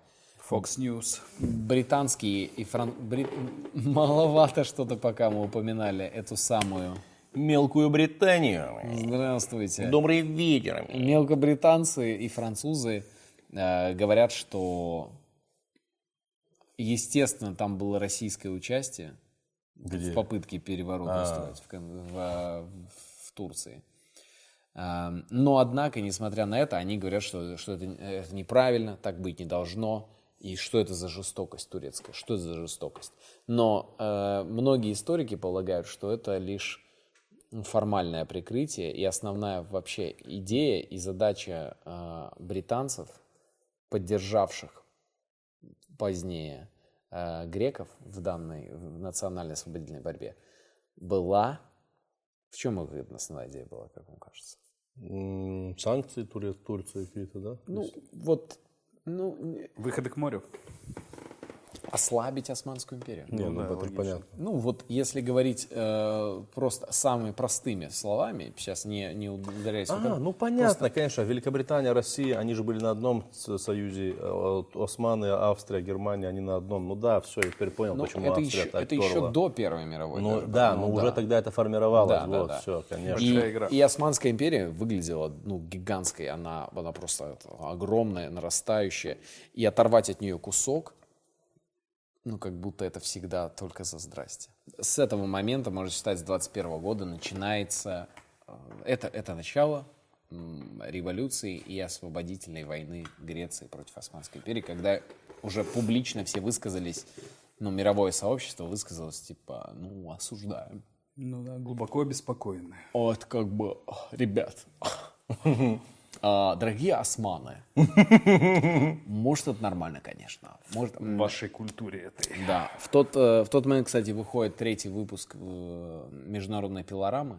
Fox News. Британские и фран... бри- Маловато что-то пока мы упоминали эту самую. Мелкую Британию. Здравствуйте. Добрый вечер. Мелкобританцы и французы говорят, что естественно там было российское участие в попытке переворота устроить в, в, э, в Турции. А, Но, однако, несмотря на это, они говорят, что, что это, это неправильно, так быть не должно, и что это за жестокость турецкая, что это за жестокость. Но э, многие историки полагают, что это лишь формальное прикрытие, и основная вообще идея и задача э, британцев, поддержавших позднее э, греков в данной в национальной освободительной борьбе, была... В чем их основная идея была, как вам кажется? Санкции Туре- Турции какие-то, да? Ну, вот, ну, Выходы к морю. Ослабить Османскую империю. Не, ну, это понятно. Ну, вот если говорить э, просто самыми простыми словами, сейчас не, не ударяясь А, это- ну понятно, конечно. Великобритания, Россия, они же были на одном союзе. э, Османы, Австрия, Германия, они на одном. Ну да, все, я теперь понял, Ну, почему это, Австрия еще, так это еще до Первой мировой. Ну даже, да, но уже тогда это формировалось. Да, да, вот, да. все, конечно. И, и Османская империя выглядела ну, гигантской, она, она просто огромная, нарастающая. И оторвать от нее кусок, ну, как будто это всегда только за здрасте. С этого момента, можно считать, с 21 года начинается... э, Это, это начало революции и освободительной войны Греции против Османской империи, когда уже публично все высказались, ну, мировое сообщество высказалось, типа, ну, осуждаем. Ну да, глубоко обеспокоены. Вот как бы, ребят, а, дорогие османы, может это нормально, конечно. Может, В вашей культуре этой. да. В тот, э, в тот момент, кстати, выходит третий выпуск э, международной пилорамы.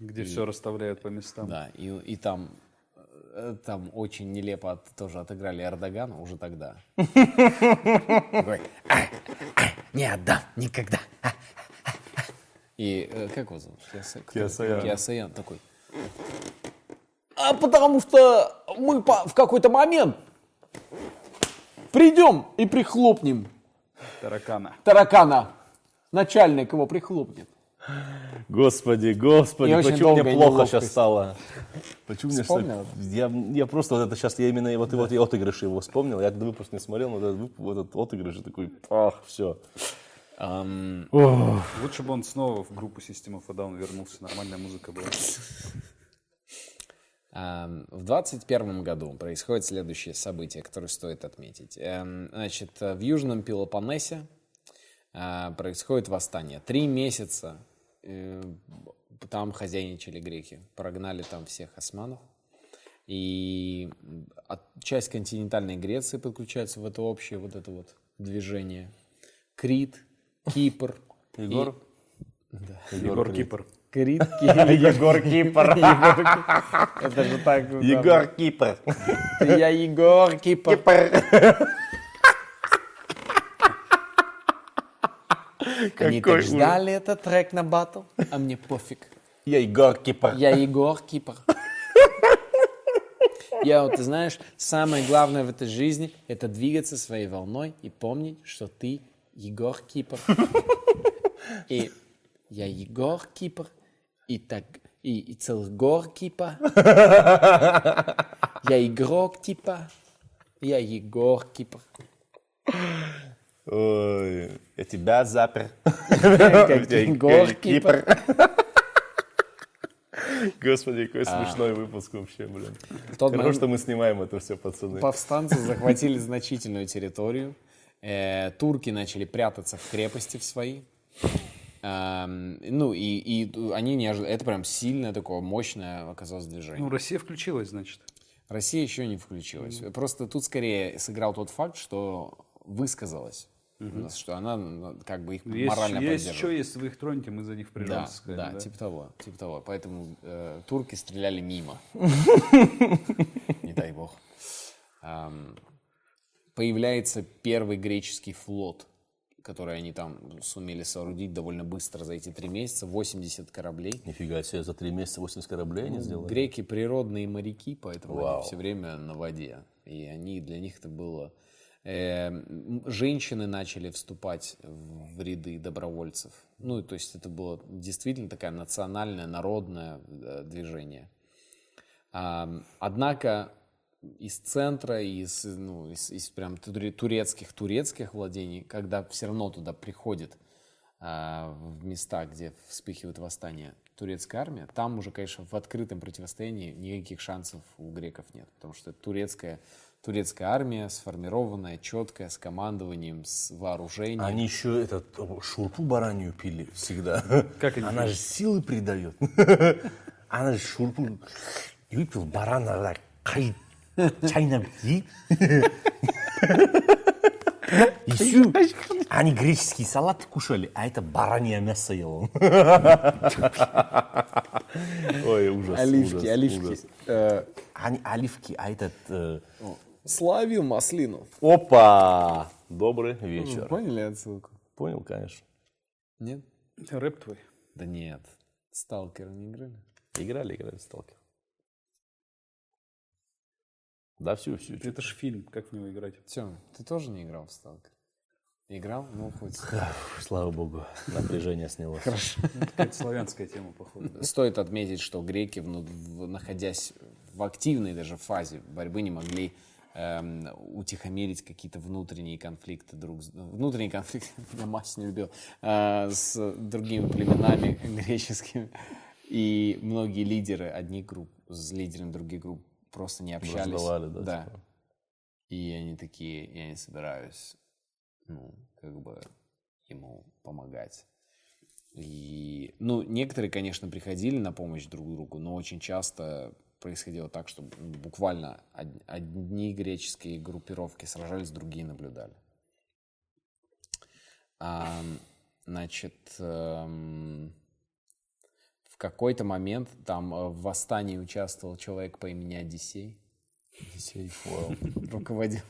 Где все расставляют по местам. Да, и, и там, э, там очень нелепо от- тоже отыграли Эрдогана уже тогда. «Ай, ай, не отдам никогда. А, а, а». И как его зовут? Киасаян. Киасаян такой. А потому что мы по- в какой-то момент придем и прихлопнем Таракана. таракана. Начальник его прихлопнет. Господи, господи, И почему мне плохо сейчас стало? Почему мне что- я, я просто вот это сейчас, я именно вот, вот и отыгрыш его вспомнил. Я этот выпуск не смотрел, но этот, вот этот отыгрыш и такой, ах, все. Ам, Лучше бы он снова в группу System of a Down вернулся. Нормальная музыка была. Ам, В 2021 году происходит следующее событие, которое стоит отметить. Эм, Значит, в Южном Пелопоннесе э, происходит восстание. Три месяца э, там хозяйничали греки, прогнали там всех османов. И часть континентальной Греции подключается в это общее вот это вот движение. Крит, Кипр. Егор? Егор Кипр. Крит, Егор Кипр. Это же так. Егор Кипр. Я Егор Кипр. Они так ждали этот трек на батл, а мне пофиг. Я Егор Кипр. Я Егор Кипр. Я вот, ты знаешь, самое главное в этой жизни – это двигаться своей волной и помнить, что ты Егор Кипр. И я Егор Кипр, и так, и, и целых гор Кипа. Я игрок типа, я Егор Кипр. Ой, я тебя запер. Егор Кипр. Господи, какой смешной выпуск вообще, блин. Хорошо, что мы снимаем это все, пацаны. Повстанцы захватили значительную территорию. Э, турки начали прятаться в крепости в свои. Ну, и, и они не ожидали. Это прям сильное такое, мощное оказалось движение. Ну, Россия включилась, значит. Россия еще не включилась. Просто тут скорее сыграл тот факт, что высказалась. Что она ну, как бы их Есть, морально есть поддерживает. что, если вы их тронете, мы за них Да, прижемся. сказать, да, типа того, типа того. Поэтому э, турки стреляли мимо. Не дай бог. Появляется первый греческий флот, который они там сумели соорудить довольно быстро за эти три месяца. 80 кораблей. Нифига себе, за три месяца 80 кораблей они сделали. Греки природные моряки, поэтому Вау. они все время на воде. И они, для них это было... э, женщины начали вступать в ряды добровольцев. Ну, то есть это было действительно такое национальное, народное э, движение. Однако из центра, из, ну, из, из прям туре- турецких, турецких владений, когда все равно туда приходит а, в места, где вспыхивает восстание турецкая армия, там уже, конечно, в открытом противостоянии никаких шансов у греков нет, потому что турецкая, турецкая армия, сформированная, четкая, с командованием, с вооружением. Они еще этот э, шурпу баранью пили всегда. Как они Она пили? же силы придает. Она же шурпу выпил барана, так, кай- чайно пить. И всё. Они греческий салат кушали, а это баранье мясо ел он. Ой, ужас, оливки, ужас, оливки. ужас. Э, Они оливки, а этот... э, славил маслину. Опа! Добрый вечер. Поняли отсылку? Понял, конечно. Нет? Рэп твой. Да нет. Сталкер не играли? Играли, играли в сталкер. Да, всю, всю. Это же фильм, как в него играть? Тём, ты тоже не играл в Сталкер? Играл? Ну, хоть... Слава богу, напряжение снялось. Хорошо. Какая-то славянская тема, походу. Стоит отметить, что греки, находясь в активной даже фазе борьбы, не могли эм, утихомирить какие-то внутренние конфликты друг с внутренние конфликты меня мать не любил э, с другими племенами греческими и многие лидеры одних групп с лидерами других групп просто не общались Враждовали, да, типа. и они такие я не собираюсь ну как бы ему помогать и, ну, некоторые, конечно, приходили на помощь друг другу, но очень часто происходило так, что буквально од- одни греческие группировки сражались, другие наблюдали. А, значит, эм, какой-то момент там э, в восстании участвовал человек по имени Одиссей. Одиссей, вау. Руководил,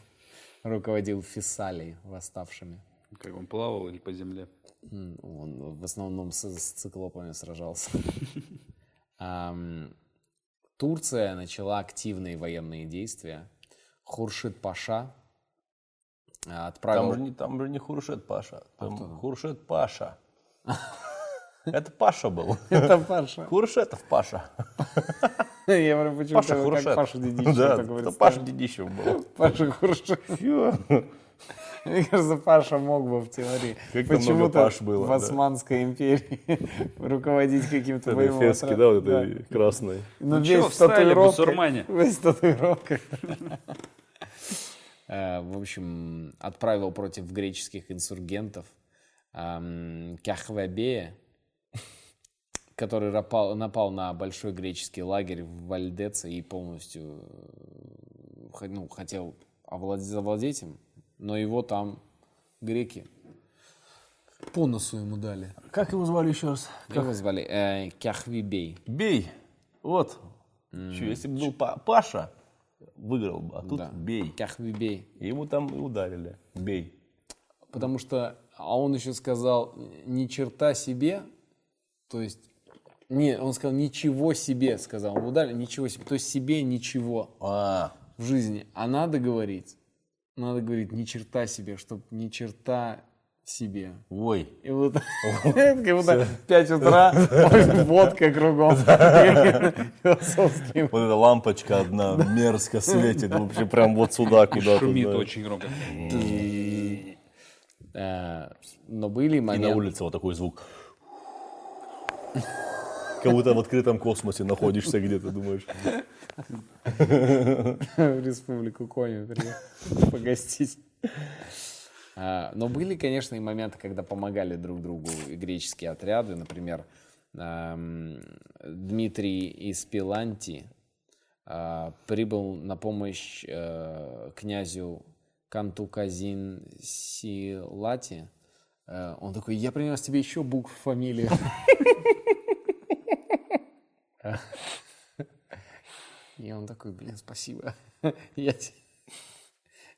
руководил Фессалией, восставшими. Как он плавал или по земле? Он в основном с, с циклопами сражался. Турция начала активные военные действия. Хуршид Паша а, Там отправил... же, не, там же не Хуршет Паша, там кто там? Хуршет Паша. Это Паша был. Это Паша. Хуршетов Паша. Я говорю, почему Паша как Хуршет. Паша Дедищев Да, это Паша Дедищев был. Паша Хуршид. Мне кажется, Паша мог бы в теории Как там много почему-то Паш было, в да. Османской империи руководить каким-то боевым фески, отрядом. да, вот Да. этой красной. Ну, Ну весь в встали, бусурмане? Весь в татуировках. Э, В общем, отправил против греческих инсургентов Кяхвебея, который напал, напал на большой греческий лагерь в Вальдеце и полностью э, ну, хотел овладеть, завладеть им, но его там греки по носу ему дали. Как его звали еще раз? Его звали э, Кяхвибей. Бей. Вот. Чё, если бы был Па- Паша, выиграл бы, а тут Да. бей. Кяхвибей. И ему там и ударили. Бей. Потому что, а он еще сказал, ни черта себе, то есть, не, он сказал, ничего себе, сказал, он ударил, ничего себе, то есть себе ничего А, в жизни. А надо говорить, надо говорить, ни черта себе, чтобы ни черта себе. ой. И вот как будто 5 утра, водка кругом. Философский. Вот эта лампочка одна мерзко светит, вообще прям вот сюда куда-то. Шумит да. очень громко. Э, Но были И на моменты... улице вот такой звук. Как будто в открытом космосе находишься где-то, думаешь. в республику Коми приехал погостить. А, Но были, конечно, и моменты, когда помогали друг другу и греческие отряды. Например, ам, Дмитрий из Пиланти а, прибыл на помощь э, князю Кантуказин Силати. Э, Он такой, я принес тебе еще букв фамилии. И он такой, блин, спасибо. Я те-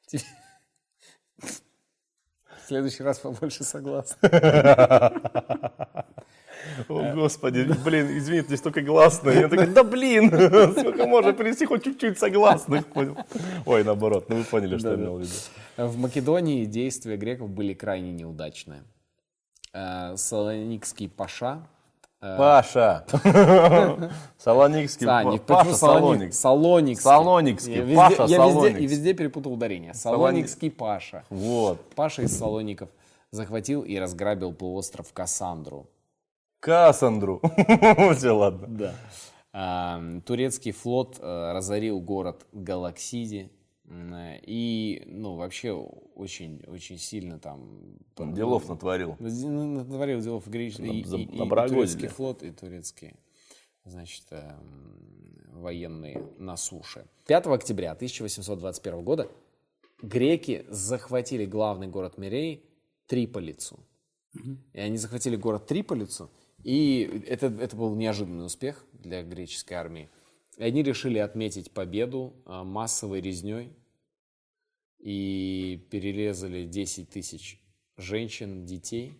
тебе в следующий раз побольше согласен. О, господи, блин, извините, здесь только гласные. Я такой, да блин, сколько можно принести хоть чуть-чуть согласных, понял? Ой, наоборот, ну вы поняли, что я имел в виду. В Македонии действия греков были крайне неудачные. Э, Салоникский паша Паша. Салоникский. Саник, Паша почему Салоник? Салоник. Салоникский. Салоникский, Я везде, Паша я везде, и везде перепутал ударение. Салоникский Паша. Вот. Паша из Салоников захватил и разграбил полуостров Кассандру. Кассандру. Все, ладно. Да. А, Турецкий флот э, разорил город Галаксиди. Э, И, ну, вообще очень, очень сильно там... Делов натворил. Ну, Натворил делов и греческий, и, и- и турецкий флот, и турецкие, значит, эм, военные на суше. 5 октября 1821 года греки захватили главный город Мирей Триполицу. И они захватили город Триполицу, и это, это был неожиданный успех для греческой армии. И они решили отметить победу а, массовой резней и перерезали 10 тысяч женщин, детей,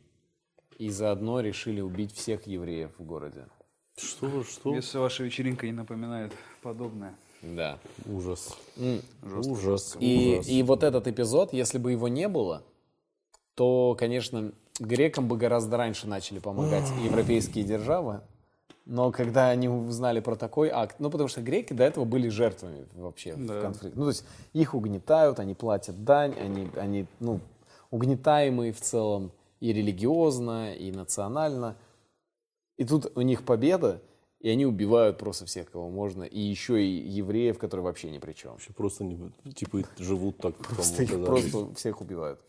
и заодно решили убить всех евреев в городе. Что, что? Если ваша вечеринка не напоминает подобное. Да. Ужас. Жестко, Ужас. И, ужас. и вот этот эпизод, если бы его не было, то, конечно, грекам бы гораздо раньше начали помогать европейские державы. Но когда они узнали про такой акт, ну потому что греки до этого были жертвами вообще в конфликте. Ну то есть их угнетают, они платят дань, они, они ну, угнетаемые в целом и религиозно, и национально. И тут у них победа, и они убивают просто всех, кого можно, и еще и евреев, которые вообще ни при чем. Вообще просто не, типа живут так. Просто их просто всех убивают.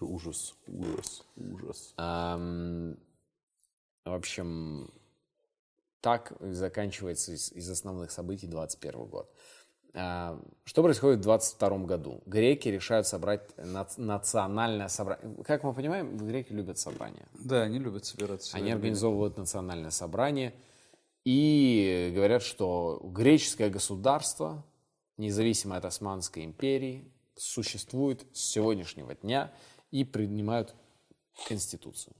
Ужас, ужас, ужас. Ам, в общем, так заканчивается из, из основных событий 21 год. А, Что происходит в 22 году? Греки решают собрать нац- национальное собрание. Как мы понимаем, греки любят собрания. Да, они любят собираться. Они организовывают национальное собрание и говорят, что греческое государство, независимо от Османской империи, существует с сегодняшнего дня и принимают конституцию.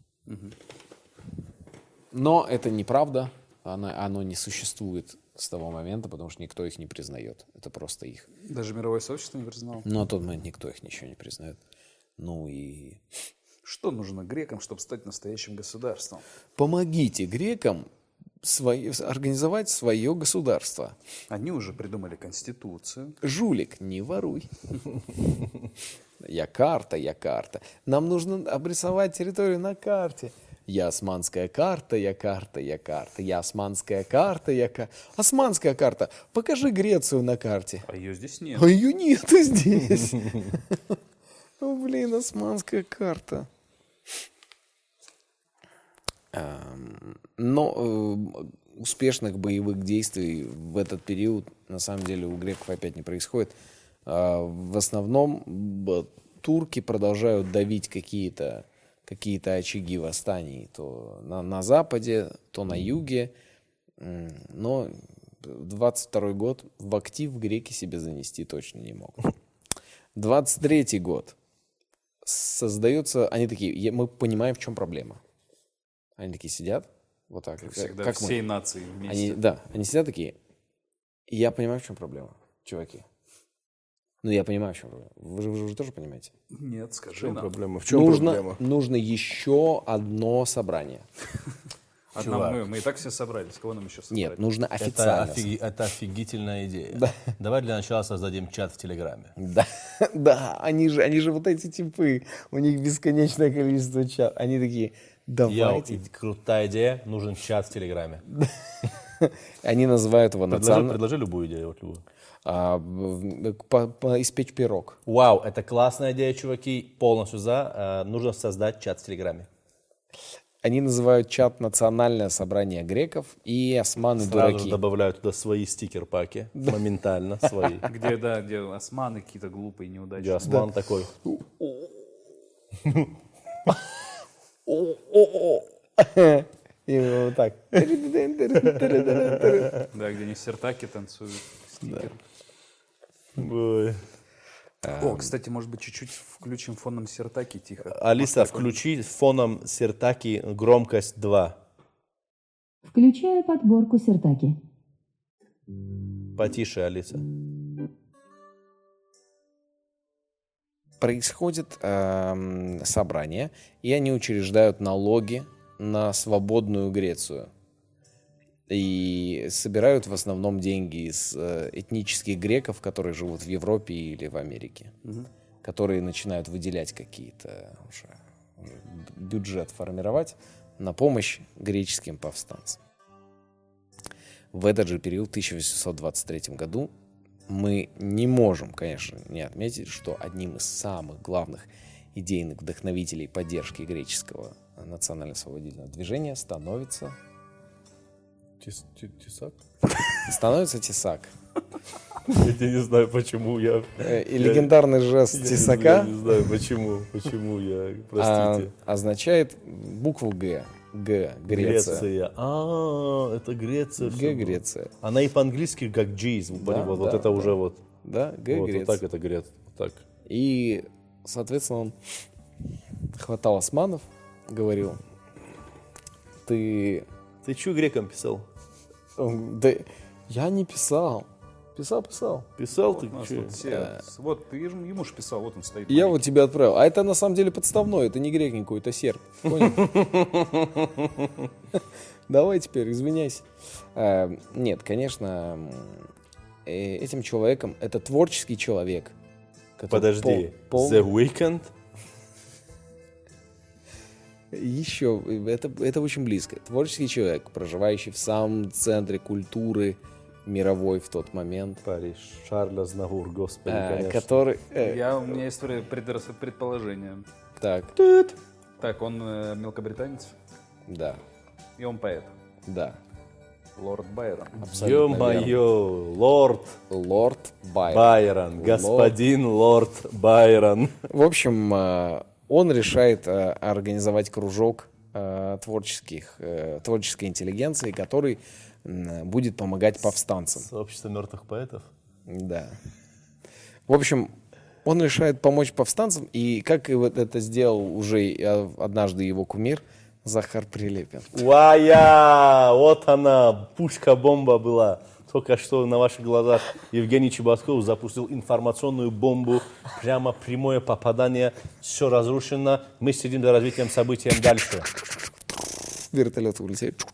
Но это неправда, оно, оно не существует с того момента, потому что никто их не признает. Это просто их. Даже мировое сообщество не признало. Но на тот момент никто их ничего не признает. Ну и Что нужно грекам, чтобы стать настоящим государством? помогите грекам свои- организовать свое государство. Они уже придумали конституцию. Жулик, не воруй. Я карта, я карта. Нам нужно обрисовать территорию на карте. Я османская карта, я карта, я карта. Я османская карта, я карта. Османская карта. Покажи Грецию на карте. А ее здесь нет. А ее нету здесь. Ну, блин, османская карта. Эм, Но э, успешных боевых действий в этот период на самом деле у греков опять не происходит. А, В основном турки продолжают давить какие-то какие-то очаги восстаний то на, на западе, то на юге. Но 22 год в актив греки себе занести точно не могут. 23 год. Создается, они такие, «Я- мы понимаем, в чем проблема. Они такие сидят, вот так, как, Всегда как мы. всей нации Они, вместе. да, они сидят такие, я понимаю, в чем проблема, чуваки. Ну, я понимаю, в чем проблема. Вы же, вы же уже тоже понимаете. Нет, В скажи чем нам. проблема? В чем нужно, проблема? нужно еще одно собрание. Одна Чувак. мы, мы и так все собрались. Кого нам еще собрать? Нет, нужно Это, официально. офиги- это офигительная идея. Давай для начала создадим чат в Телеграме. Да, да, они же, они же вот эти типы, у них бесконечное количество чат. Они такие, Йоу, давайте. и- крутая идея, нужен чат в Телеграме. Они называют его Предложи, национальным... предложи любую идею. вот любую. А, в- по- по- испечь пирог. Вау, это классная идея, чуваки. Полностью за. Э, нужно создать чат в Телеграме. Они называют чат «Национальное собрание греков» и «Османы Сразу дураки». добавляю туда свои стикер-паки. Моментально свои. Где, да, где османы какие-то глупые, Где неудачные. Осман такой. И вот так. Да, где они сертаки танцуют. Стикер. Ой. О, кстати, может быть, чуть-чуть включим фоном сертаки тихо. Алиса, включи фоном Сертаки громкость 2. Включаю подборку Сертаки. Потише, Алиса. Происходит эм, собрание, и они учреждают налоги на свободную Грецию. И собирают в основном деньги из э, этнических греков, которые живут в Европе или в Америке, которые начинают выделять какие-то уже бюджет формировать на помощь греческим повстанцам. В этот же период, в 1823 году, мы не можем, конечно, не отметить, что одним из самых главных идейных вдохновителей поддержки греческого национально-освободительного движения становится, Тесак? становится Тесак. Я не знаю, почему я... Э, И легендарный жест Я Тесака знаю, не знаю, почему, почему я, а, простите. означает букву Г. Г. Греция. Греция. А, это Греция. Г. Греция. Она и по-английски как G's. вот, Да, вот да, это уже вот. Да, Г. вот, вот Греция. так это Греция. Так. И, соответственно, он хватал османов, говорил, ты... Ты что грекам писал? Он, да я не писал. Писал, писал. Писал Вот ты? тут все- Вот, ты же ему же писал, вот он стоит. Я вот тебя отправил. А это на самом деле подставной, это не грек никакой, это серб. Понял? Давай теперь, извиняйся. А, Нет, конечно, э, этим человеком, это творческий человек. который Подожди. пол- пол- The Weeknd? Еще, это, это очень близко. Творческий человек, проживающий в самом центре культуры мировой в тот момент, Париж. Шарль Азнавур, господи, э, конечно. который... э, Я, у меня есть предрас- предположение. Так, Так, он э, мелкобританец, да, и он поэт. да. Лорд Байрон. Ё-моё, лорд Лорд Байрон. Байрон, господин лорд Байрон. В общем, э, он решает э, организовать кружок э, творческих, э, творческой интеллигенции, который м, будет помогать повстанцам. Сообщество мертвых поэтов. Да. В общем, он решает помочь повстанцам, и как и вот это сделал уже э, однажды его кумир Захар Прилепин. Уая! Вот она, пушка-бомба была. Только что на ваших глазах Евгений Чеботков запустил информационную бомбу. Прямо прямое попадание. Все разрушено. Мы следим за развитием событий дальше. Вертолет улетит.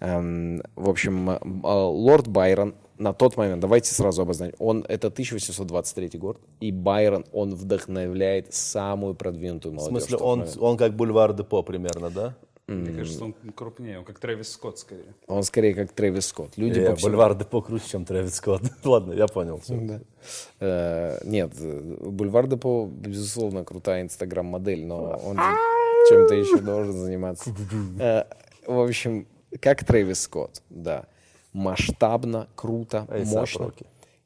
Эм, в общем, э, лорд Байрон на тот момент, давайте сразу обозначим, он, это 1823 год, и Байрон, он вдохновляет самую продвинутую В молодежь. смысле, в тот он, момент. он как бульвар Депо примерно, да? Мне кажется, он крупнее, он как Трэвис Скотт скорее. Он скорее как Трэвис Скотт. Люди Э, по всему- бульвар Депо круче, чем Трэвис Скотт. Ладно, я понял. всё. Да. Э, Нет, Бульвар Депо, безусловно, крутая инстаграм-модель, но он чем-то еще должен заниматься. Э, В общем, как Трэвис Скотт, да. Масштабно, круто, A$AP мощно.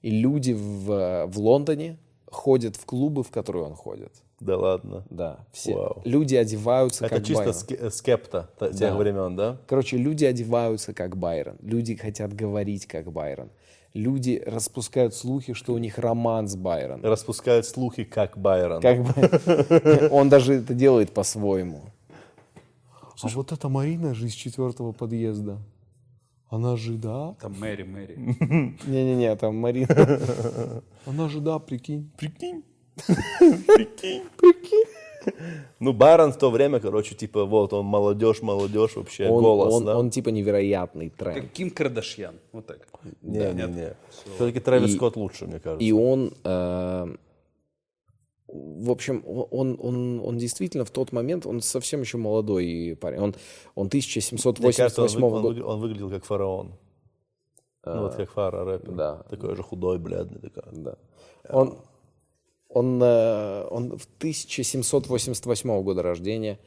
И люди в, в Лондоне ходят в клубы, в которые он ходит. Да ладно. Да, все. Вау. Люди одеваются Это как чисто Байрон. ске- э, скепта тех Да. времен, да? Короче, люди одеваются как Байрон. Люди хотят говорить как Байрон. Люди распускают слухи, что у них роман с Байроном. Распускают слухи, как Байрон. Как бы он даже это делает по-своему. а вот эта Марина же из четвертого подъезда. Она же, да? Там Мэри, Мэри. Не-не-не, там Марина. Она же, да, прикинь. Прикинь. Ну, Байрон в то время, короче, типа, вот, он молодежь, молодежь, вообще, Он, голос, он, да? он типа невероятный тренд. Как Ким Кардашьян. Вот так. Не, не, не. Все-таки Трэвис И- Скотт лучше, мне кажется. И он, э, в общем, он, он, он действительно в тот момент, он совсем еще молодой парень. Он, он Мне кажется, он, 1788 вы- он года. выгля- он выглядел как фараон. Ну, вот как фара рэпер. да. Такой же худой, бледный. Такой. Да. Он, он, э, он в 1788 года рождения,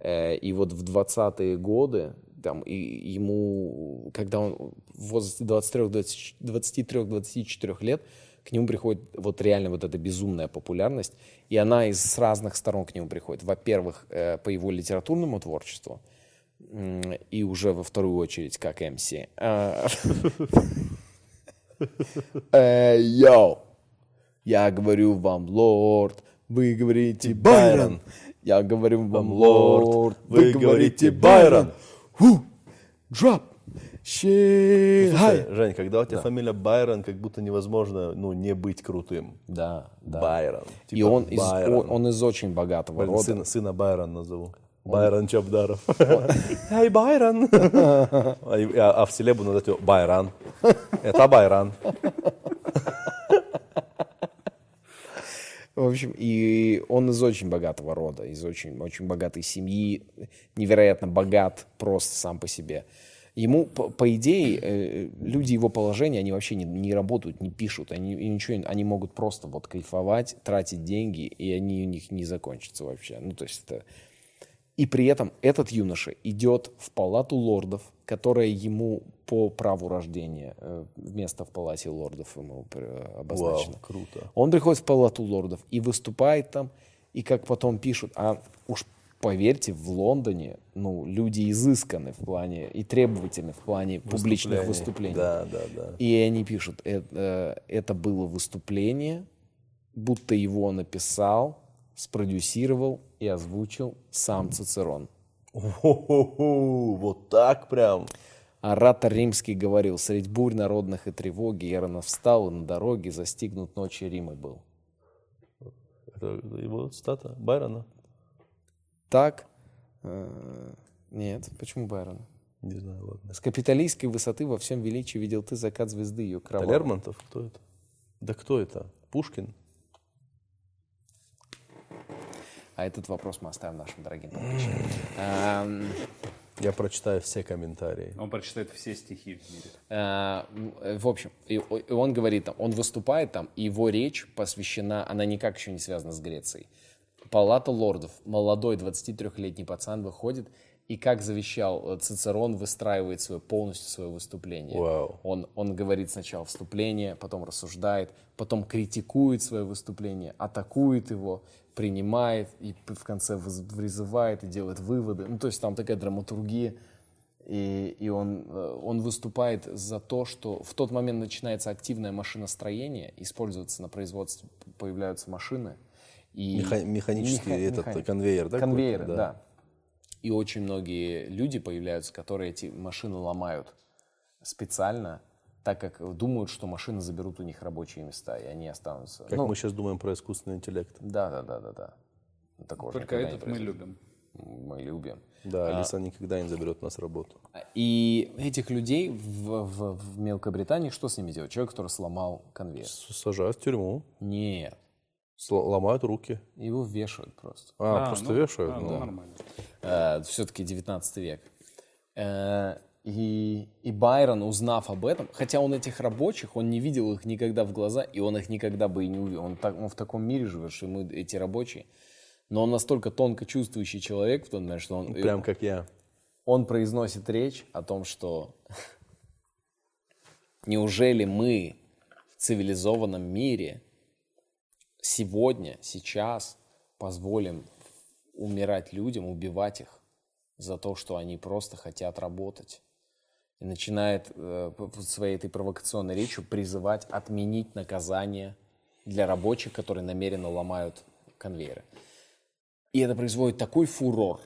э, и вот в 20-е годы, там, и ему, когда он в возрасте 23-24 лет, к нему приходит вот реально вот эта безумная популярность, и она из с разных сторон к нему приходит. Во-первых, э, по его литературному творчеству, и уже во вторую очередь как МС. А, йоу! Я говорю вам, лорд, вы говорите Байрон. Я говорю вам, лорд, вы говорите Байрон. Ху! shit, Слушай. Жень, когда у тебя фамилия Байрон, как будто невозможно, ну, не быть крутым. Да, да. Байрон. И Типа он из, Байрон. о- он из очень богатого Блин, рода. Сына, сына Байрон назову. Байрон Чабдаров. Эй, Байрон! А, и- а- а в селе буду называть его Байран. Это Байран. В общем, и он из очень богатого рода, из очень, очень богатой семьи, невероятно богат просто сам по себе. Ему, по, по идее, э, люди его положения, они вообще не, не работают, не пишут, они, ничего, они могут просто вот кайфовать, тратить деньги, и они у них не закончатся вообще. Ну, то есть это... И при этом этот юноша идет в палату лордов, которая ему по праву рождения, э, место в палате лордов ему э, обозначено. Вау, круто. Он приходит в палату лордов и выступает там, и как потом пишут, а уж поверьте, в Лондоне, ну, люди изысканы в плане и требовательны в плане публичных выступлений. Да, да, да. И они пишут, это, это было выступление, будто его написал, спродюсировал и озвучил сам Цицерон. Вот так прям. Оратор римский говорил, средь бурь народных и тревоги я рано встал и на дороге застигнут ночи Рима был. Это его цитата Байрона? Так, э, нет, почему Байрон? Не знаю, ладно. С капиталистской высоты во всем величии видел ты закат звезды ее Это кровавой. Лермонтов? Кто это? Да кто это? Пушкин? А этот вопрос мы оставим нашим дорогим подписчикам. Эм, Я прочитаю все комментарии. Он прочитает все стихи в мире. м, В общем, и и он говорит там, он выступает там, и его речь посвящена, она никак еще не связана с Грецией. Палата лордов, молодой 23-летний пацан выходит, и как завещал э, Цицерон, выстраивает свое, полностью свое выступление. Вау. Он, он говорит сначала вступление, потом рассуждает, потом критикует свое выступление, атакует его, принимает и в конце призывает и делает выводы. Ну, то есть там такая драматургия. И, и он, э, он выступает за то, что в тот момент начинается активное машиностроение, используется на производстве, появляются машины. И Меха- механический Меха- этот механик. конвейер, да? Конвейеры, какой-то? да. И очень многие люди появляются, которые эти машины ломают специально, так как думают, что машины заберут у них рабочие места, и они останутся. Как Ну, мы сейчас думаем про искусственный интеллект. Да, да, да, да, да. Такого Только этот мы любим. Мы любим. Да, Алиса никогда не заберет у нас работу. И этих людей в, в- в Мелкобритании что с ними делать? Человек, который сломал конвейер. Сажают в тюрьму, Нет. ломают руки. Его вешают просто. А, просто ну, вешают? а, ну. ну, нормально. все-таки 19 век. Э, и, и Байрон, узнав об этом, хотя он этих рабочих, он не видел их никогда в глаза, и он их никогда бы и не увидел. Он, так, он в таком мире живет, что ему эти рабочие. Но он настолько тонко чувствующий человек в тот момент, что он, Прям как я. он произносит речь о том, что неужели мы в цивилизованном мире сегодня, сейчас позволим умирать людям, убивать их за то, что они просто хотят работать. И начинает э, своей этой провокационной речью призывать отменить наказание для рабочих, которые намеренно ломают конвейеры. И это производит такой фурор.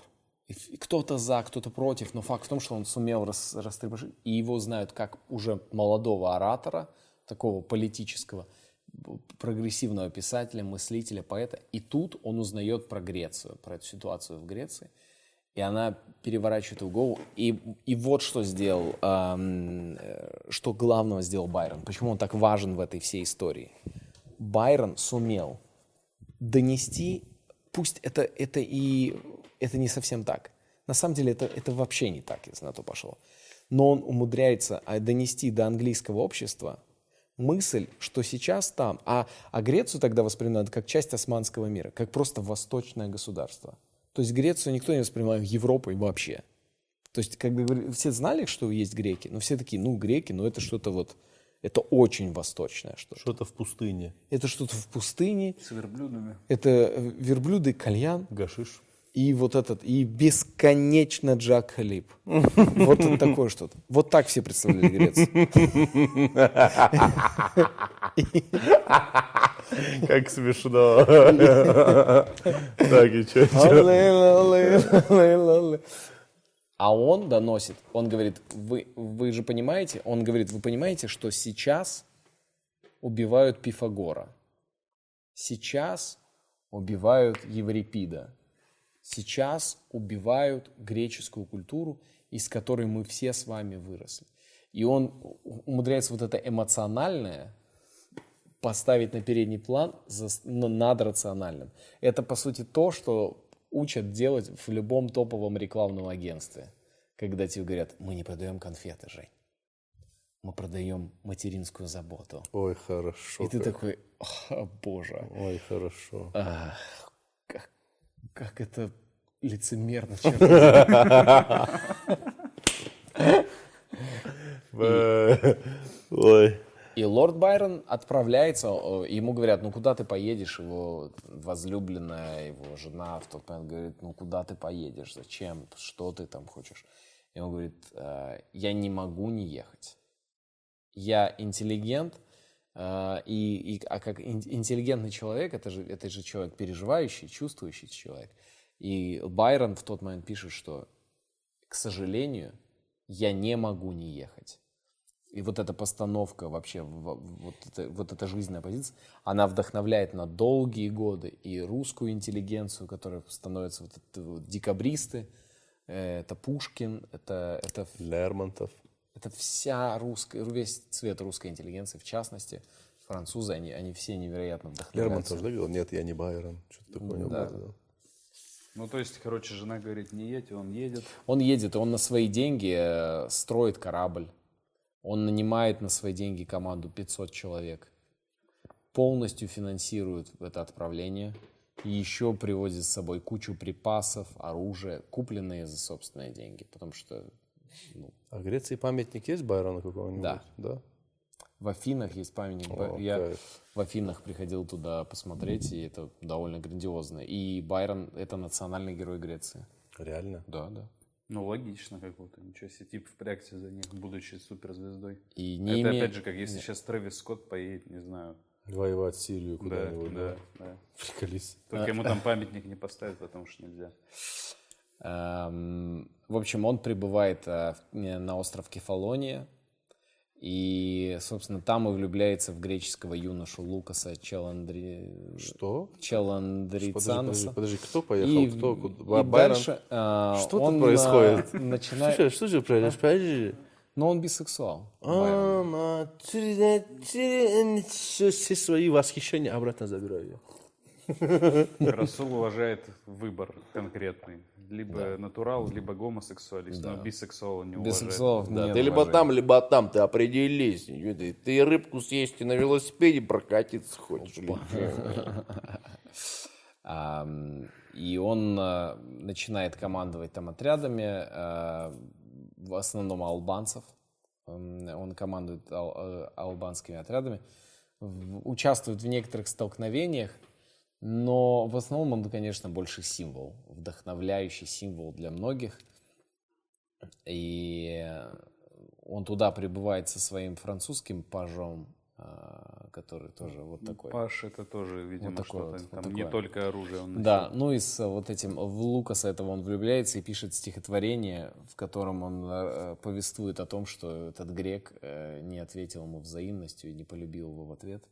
Кто-то за, кто-то против, но факт в том, что он сумел рас, растребашить. И его знают как уже молодого оратора, такого политического, прогрессивного писателя, мыслителя, поэта. И тут он узнает про Грецию, про эту ситуацию в Греции. И она переворачивает его голову. И, и вот что сделал, ам, э, что главного сделал Байрон. Почему он так важен в этой всей истории. Байрон сумел донести, пусть это, это и это не совсем так. На самом деле это, это вообще не так, если на то пошло. Но он умудряется а, донести до английского общества мысль, что сейчас там, а, а Грецию тогда воспринимают как часть османского мира, как просто восточное государство. То есть Грецию никто не воспринимал Европой вообще. То есть, как бы все знали, что есть греки, но все такие, ну, греки, ну, это что-то вот, это очень восточное что-то. Что-то в пустыне. Это что-то в пустыне, С верблюдами. это э, верблюды, кальян Гашиш. И вот этот, и бесконечно Джак Халиб. Вот это такое что-то. Вот так все представляли Грецию. Как смешно. Так, и что? А он доносит, он говорит, вы, вы же понимаете, он говорит, вы понимаете, что сейчас убивают Пифагора, сейчас убивают Еврипида, сейчас убивают греческую культуру, из которой мы все с вами выросли. И он умудряется вот это эмоциональное поставить на передний план за, ну, над рациональным. Это, по сути, то, что учат делать в любом топовом рекламном агентстве. Когда тебе говорят, мы не продаем конфеты, Жень. Мы продаем материнскую заботу. Ой, хорошо. И ты как. такой, «О, боже, Ой, хорошо. ах, как это лицемерно, Ой. И лорд Байрон отправляется, ему говорят, ну куда ты поедешь, его возлюбленная, его жена в тот момент говорит, ну куда ты поедешь, зачем, что ты там хочешь. И он говорит, «Э, я не могу не ехать. Я интеллигент, и, и- а как ин- интеллигентный человек, это же, это же человек переживающий, чувствующий человек. И Байрон в тот момент пишет, что, к сожалению, я не могу не ехать. И вот эта постановка вообще, вот, это, вот эта жизненная позиция, она вдохновляет на долгие годы и русскую интеллигенцию, которая становится вот это вот декабристы, э, это Пушкин, это, это, Лермонтов. Это вся русская, весь цвет русской интеллигенции, в частности, французы, они, они все невероятно вдохновляются. Лермонтов, да, говорил? Нет, я не Байрон. Что-то такое не Да. было, да. Ну, то есть, короче, жена говорит, не едь, он едет. Он едет, и он на свои деньги э, строит корабль. Он нанимает на свои деньги команду 500 человек. Полностью финансирует это отправление. И еще привозит с собой кучу припасов, оружия, купленные за собственные деньги. Потому что ну, А в Греции памятник есть Байрону какого-нибудь? Да. Да? в Афинах есть памятник. О, Я кайф. в Афинах приходил туда посмотреть, и это довольно грандиозно. И Байрон — это национальный герой Греции. Реально? Да, да. Ну, логично как будто. Ничего себе, тип впрягся за них, будучи суперзвездой. И не Это име- опять же, как если сейчас Трэвис Скотт поедет, не знаю. Воевать Сирию Да, куда-нибудь, да, да? да. Приколись. Только ему там памятник не поставят, потому что нельзя. Эм, В общем, он прибывает э, на остров Кефалония, и, собственно, там и влюбляется в греческого юношу Лукаса Челандри... Что? Подожди, Челандрицанса. подожди, подожди, кто поехал? И, кто? Куда? и Байрон? дальше э, Что тут он, э, происходит? начинает... Слушай, что же происходит? Подожди. Но он бисексуал. А, все свои восхищения обратно забираю. Расул уважает выбор конкретный. Либо натурал, либо гомосексуалист. Но бисексуал не уважает. Бисексуалов Да, нет ты либо там, либо там, ты определись. Ты, ты рыбку съесть и на велосипеде прокатиться хочешь. И он э, начинает командовать там отрядами, э, в основном албанцев. Он командует э, албанскими отрядами, участвует в некоторых столкновениях, но в основном он, конечно, больше символ, вдохновляющий символ для многих. И он туда прибывает со своим французским пажом, а, который тоже вот такой. Паш это тоже, видимо, такой что-то. вот, вот там такое. не только оружие он Да, ну и с вот этим, в Лукаса этого он влюбляется и пишет стихотворение, в котором он э, повествует о том, что этот грек э, не ответил ему взаимностью и не полюбил его в ответ.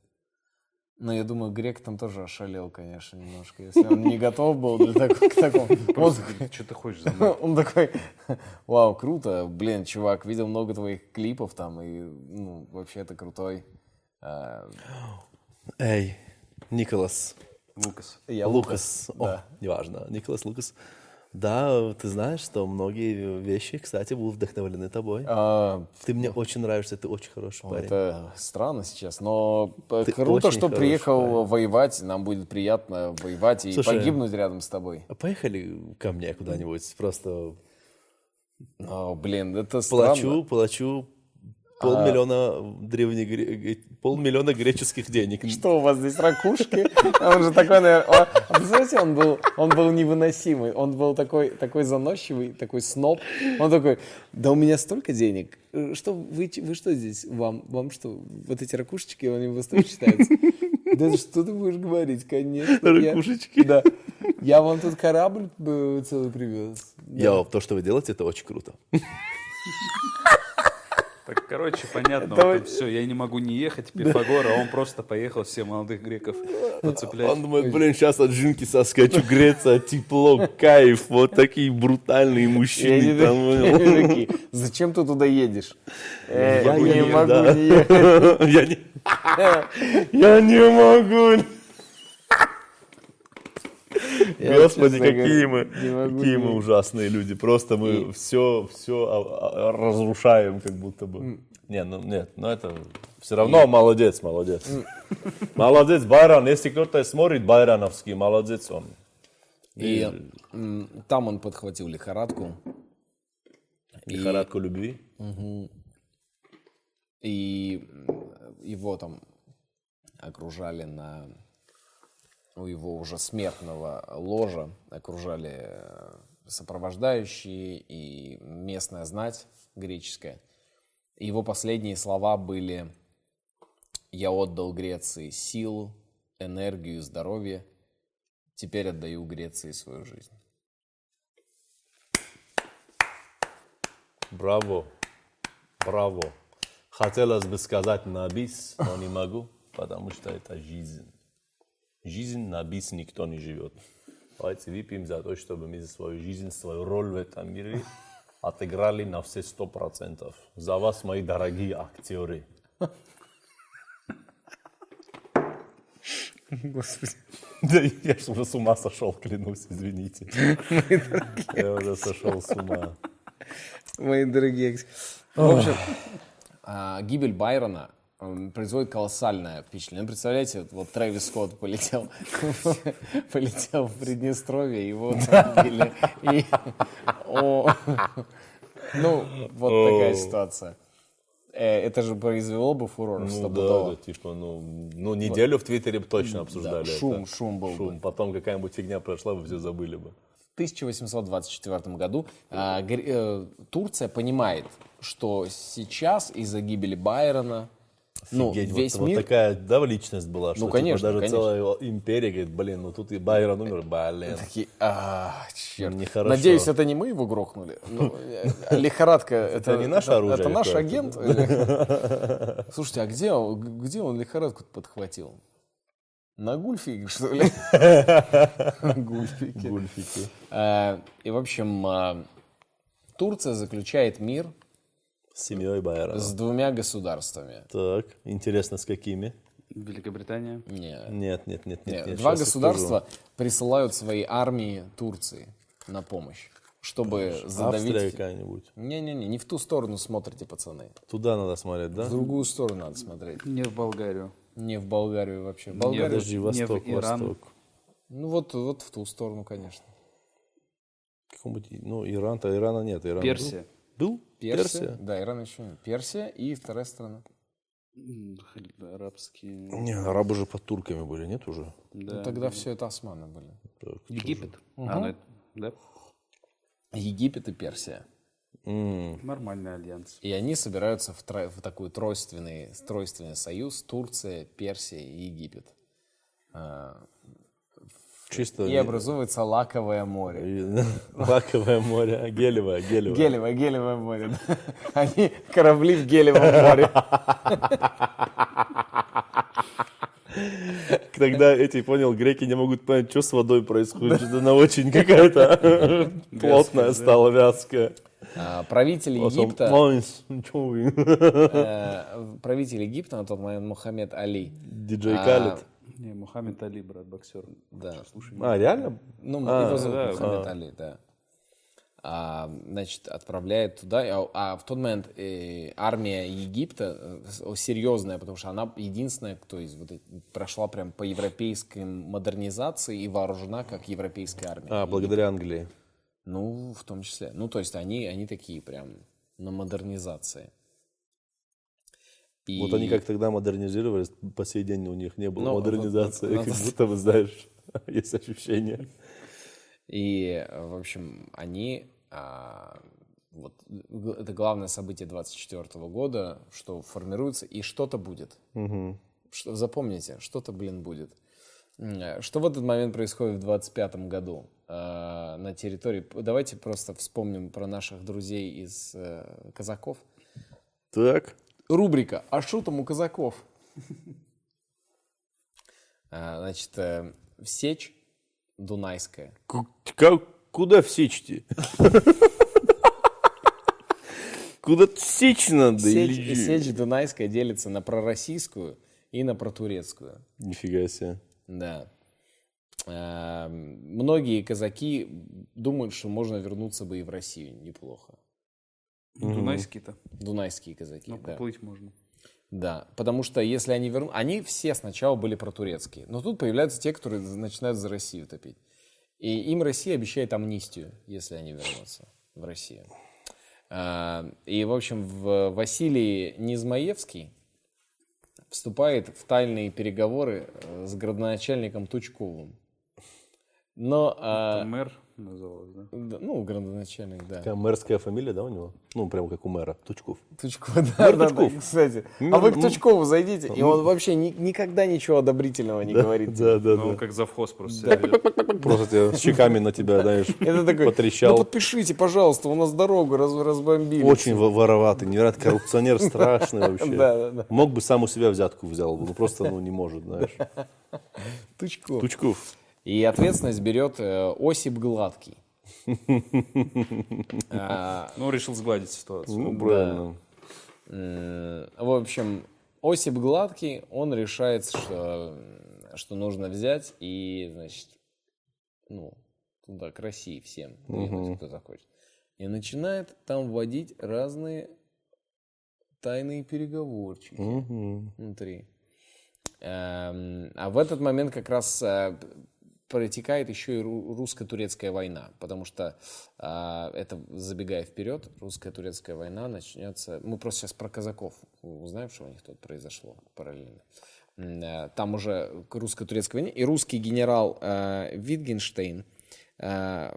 Но я думаю, грек там тоже ошалел, конечно, немножко, если он не готов был для такого, к такому. Что ты хочешь он такой, вау, круто, блин, чувак, видел много твоих клипов там, и, ну, вообще ты крутой. А, Эй, Николас. Лукас. Я Лукас. О, да. неважно. Николас Лукас. Да, ты знаешь, что многие вещи, кстати, будут вдохновлены тобой. А, Ты мне очень нравишься, ты очень хороший парень. Это странно сейчас, но п- Ты круто, что приехал парень. воевать. Нам будет приятно воевать и Слушай, погибнуть рядом с тобой. А Поехали ко мне куда-нибудь. Просто О, блин, это странно. плачу, плачу полмиллиона древнегре... полмиллиона греческих денег. Что у вас здесь ракушки? Он же такой, наверное... а Представляете, он был, он был невыносимый. Он был такой, такой заносчивый, такой сноб. Он такой, да у меня столько денег. Что вы, вы что здесь? Вам, вам что, вот эти ракушечки, они вас тоже считаются? Да что ты будешь говорить, конечно. я- Ракушечки. Да. Я вам тут корабль э, целый привез. Я, то, что вы делаете, это очень круто. Так, короче, понятно, вот все, я не могу не ехать, Пифагор, а он просто поехал всех молодых греков подцеплять. Он думает, блин, сейчас от жинки соскочу, греться, тепло, кайф, вот такие брутальные мужчины. там, зачем ты туда едешь? «Э, Я не не- могу не ехать. Я не... Я не могу. Я, Господи, какие мы, какие мы ужасные люди. Просто мы все, все разрушаем, как будто бы. Не, ну нет, но это все равно молодец, молодец. Молодец, Байран. Если кто-то смотрит Байрановский, молодец он. И м, там он подхватил лихорадку. Лихорадку любви. И м, его там окружали на у его уже смертного ложа окружали э, сопровождающие и местная знать греческая. И его последние слова были «Я отдал Греции силу, энергию, здоровье. Теперь отдаю Греции свою жизнь». Браво. Браво. Хотелось бы сказать на бис, но не могу, потому что это жизнь. Жизнь на бис никто не живет. Давайте выпьем за то, чтобы мы свою жизнь, свою роль в этом мире отыграли на все сто процентов. За вас, мои дорогие актеры. Господи. Да я ж уже с ума сошел, клянусь, извините. Я уже сошел с ума. Мои дорогие. В общем, а, гибель Байрона производит колоссальное впечатление. Ну, представляете, вот, вот Трэвис Скотт полетел, полетел в Приднестровье, его убили. Ну, вот такая ситуация. Э, Это же произвело бы фурор Ну да, стопудово. да, типа, ну, ну, неделю в Твиттере бы точно обсуждали Да, это. шум, шум был бы. Шум. Потом какая-нибудь фигня прошла, вы все забыли бы. В 1824 году Гр- э, Турция понимает, что сейчас из-за гибели Байрона ну, Офигеть, весь вот, мир... вот такая да, личность была, что Ну, типа, конечно, даже конечно. целая империя говорит, блин, ну тут и Байрон умер, блин. Такие, а, черт. Нехорошо. Надеюсь, это не мы его грохнули. Ну, э, лихорадка, это, не наше оружие Это наш агент. Слушайте, а где он, где он лихорадку подхватил? На гульфике, что ли? Гульфике. Гульфики. Э, И, в общем, э, Турция заключает мир С семьей Байрона. с двумя государствами. Так, интересно, с какими? Великобритания. Не, Нет, нет, нет, не, нет. нет, Два государства присылают свои армии Турции на помощь, чтобы скажу. задавить... Австрия какая-нибудь. Не-не-не, не в ту сторону смотрите, пацаны. Туда надо смотреть, да? В другую сторону надо смотреть. Не в Болгарию. Не в Болгарию вообще. Не, Болгарию... Подожди, не в Восток, Иран. Восток. Ну вот, вот в ту сторону, конечно. Какому-нибудь, ну, Иран-то, Ирана нет. Иран Персия. Был? Был? Персия. Да, Иран еще нет. Персия и вторая страна. Арабские. Не, арабы же под турками были, нет уже? Да. Ну, тогда все это османы были. Так, Египет. А, ну это- да. Египет и Персия. М, Нормальный альянс. И они собираются в, тро- в такой тройственный, тройственный союз Турция, Персия и Египет. А, Чисто... И образуется лаковое море. Лаковое море, гелевое, гелевое. Гелевое, гелевое море. Они корабли в гелевом море. Тогда эти, понял, греки не могут понять, что с водой происходит. Что она очень какая-то плотная стала, вязкая. А, Правитель Египта, э, правитель Египта на тот момент Мухаммед Али. Диджей А, Калит. Не, Мухаммед Али, брат, боксер. Да. Слушай, А, реально? Ну, А, его зовут да, Мухаммед Али, да. А, значит, отправляет туда, а, а в тот момент э, армия Египта э, серьезная, потому что она единственная, кто из вот прошла прям по европейской модернизации и вооружена как европейская армия. А, благодаря Англии. Ну, в том числе. Ну, то есть они, они такие прям на модернизации. И- Вот они как тогда модернизировались, по сей день у них не было Ну, модернизации, вот- вот- как будто бы, знаешь, есть ощущение. И, э, в общем, они... а, вот это главное событие 24 года, что формируется, и что-то будет. Что, запомните, что-то, блин, будет. М, Что в этот момент происходит в 25 году э, на территории? Давайте просто вспомним про наших друзей из э, казаков. Так. Рубрика «А что там у казаков?» А, Значит, э, Сечь Дунайская. Ку- ка- Куда всечь-то? Куда сечь надо? Сечь, или- Сечь Дунайская делится на пророссийскую и на протурецкую. Нифига себе. Да. А, Многие казаки думают, что можно вернуться бы и в Россию неплохо. Дунайский-то. Дунайские казаки, Ну, да. поплыть можно. Да, потому что если они вернут... Они все сначала были протурецкие, но тут появляются те, которые начинают за Россию топить. И им Россия обещает амнистию, если они вернутся в Россию. А, И, в общем, в Василий Низмаевский вступает в тайные переговоры э, с градоначальником Тучковым. Но, а, Мэр называлось, да? да, ну, градоначальник, да. Такая мэрская фамилия, да, у него? Ну, прямо как у мэра. Тучков. Тучков, да, да, да, Тучков. кстати. А Мир- вы к ну, Тучкову зайдите, и он вообще ни- никогда ничего одобрительного не говорит. Да, да, Ну, да. как завхоз просто ведет. Просто тебя с щеками на тебя, знаешь, Это такой, ну потрещал. подпишите, пожалуйста, у нас дорогу раз- разбомбили. Очень во- вороватый, невероятно коррупционер страшный вообще. Да, да, да. Мог бы сам у себя взятку взял бы, ну просто ну, не может, знаешь. Тучков. Тучков. И ответственность берет э, Осип Гладкий. А, Ну, решил сгладить ситуацию. Ну, правильно. М, В общем, Осип Гладкий, он решает, что, что нужно взять и, значит, ну, туда, к России всем, кто захочет. И начинает там вводить разные тайные переговорчики внутри. Эм, А в этот момент как раз э, протекает еще и ру- русско-турецкая война, потому что а, это, забегая вперед, русско-турецкая война начнется... Мы просто сейчас про казаков узнаем, что у них тут произошло параллельно. Э, Там уже к русско-турецкой войне, и русский генерал э, Витгенштейн э,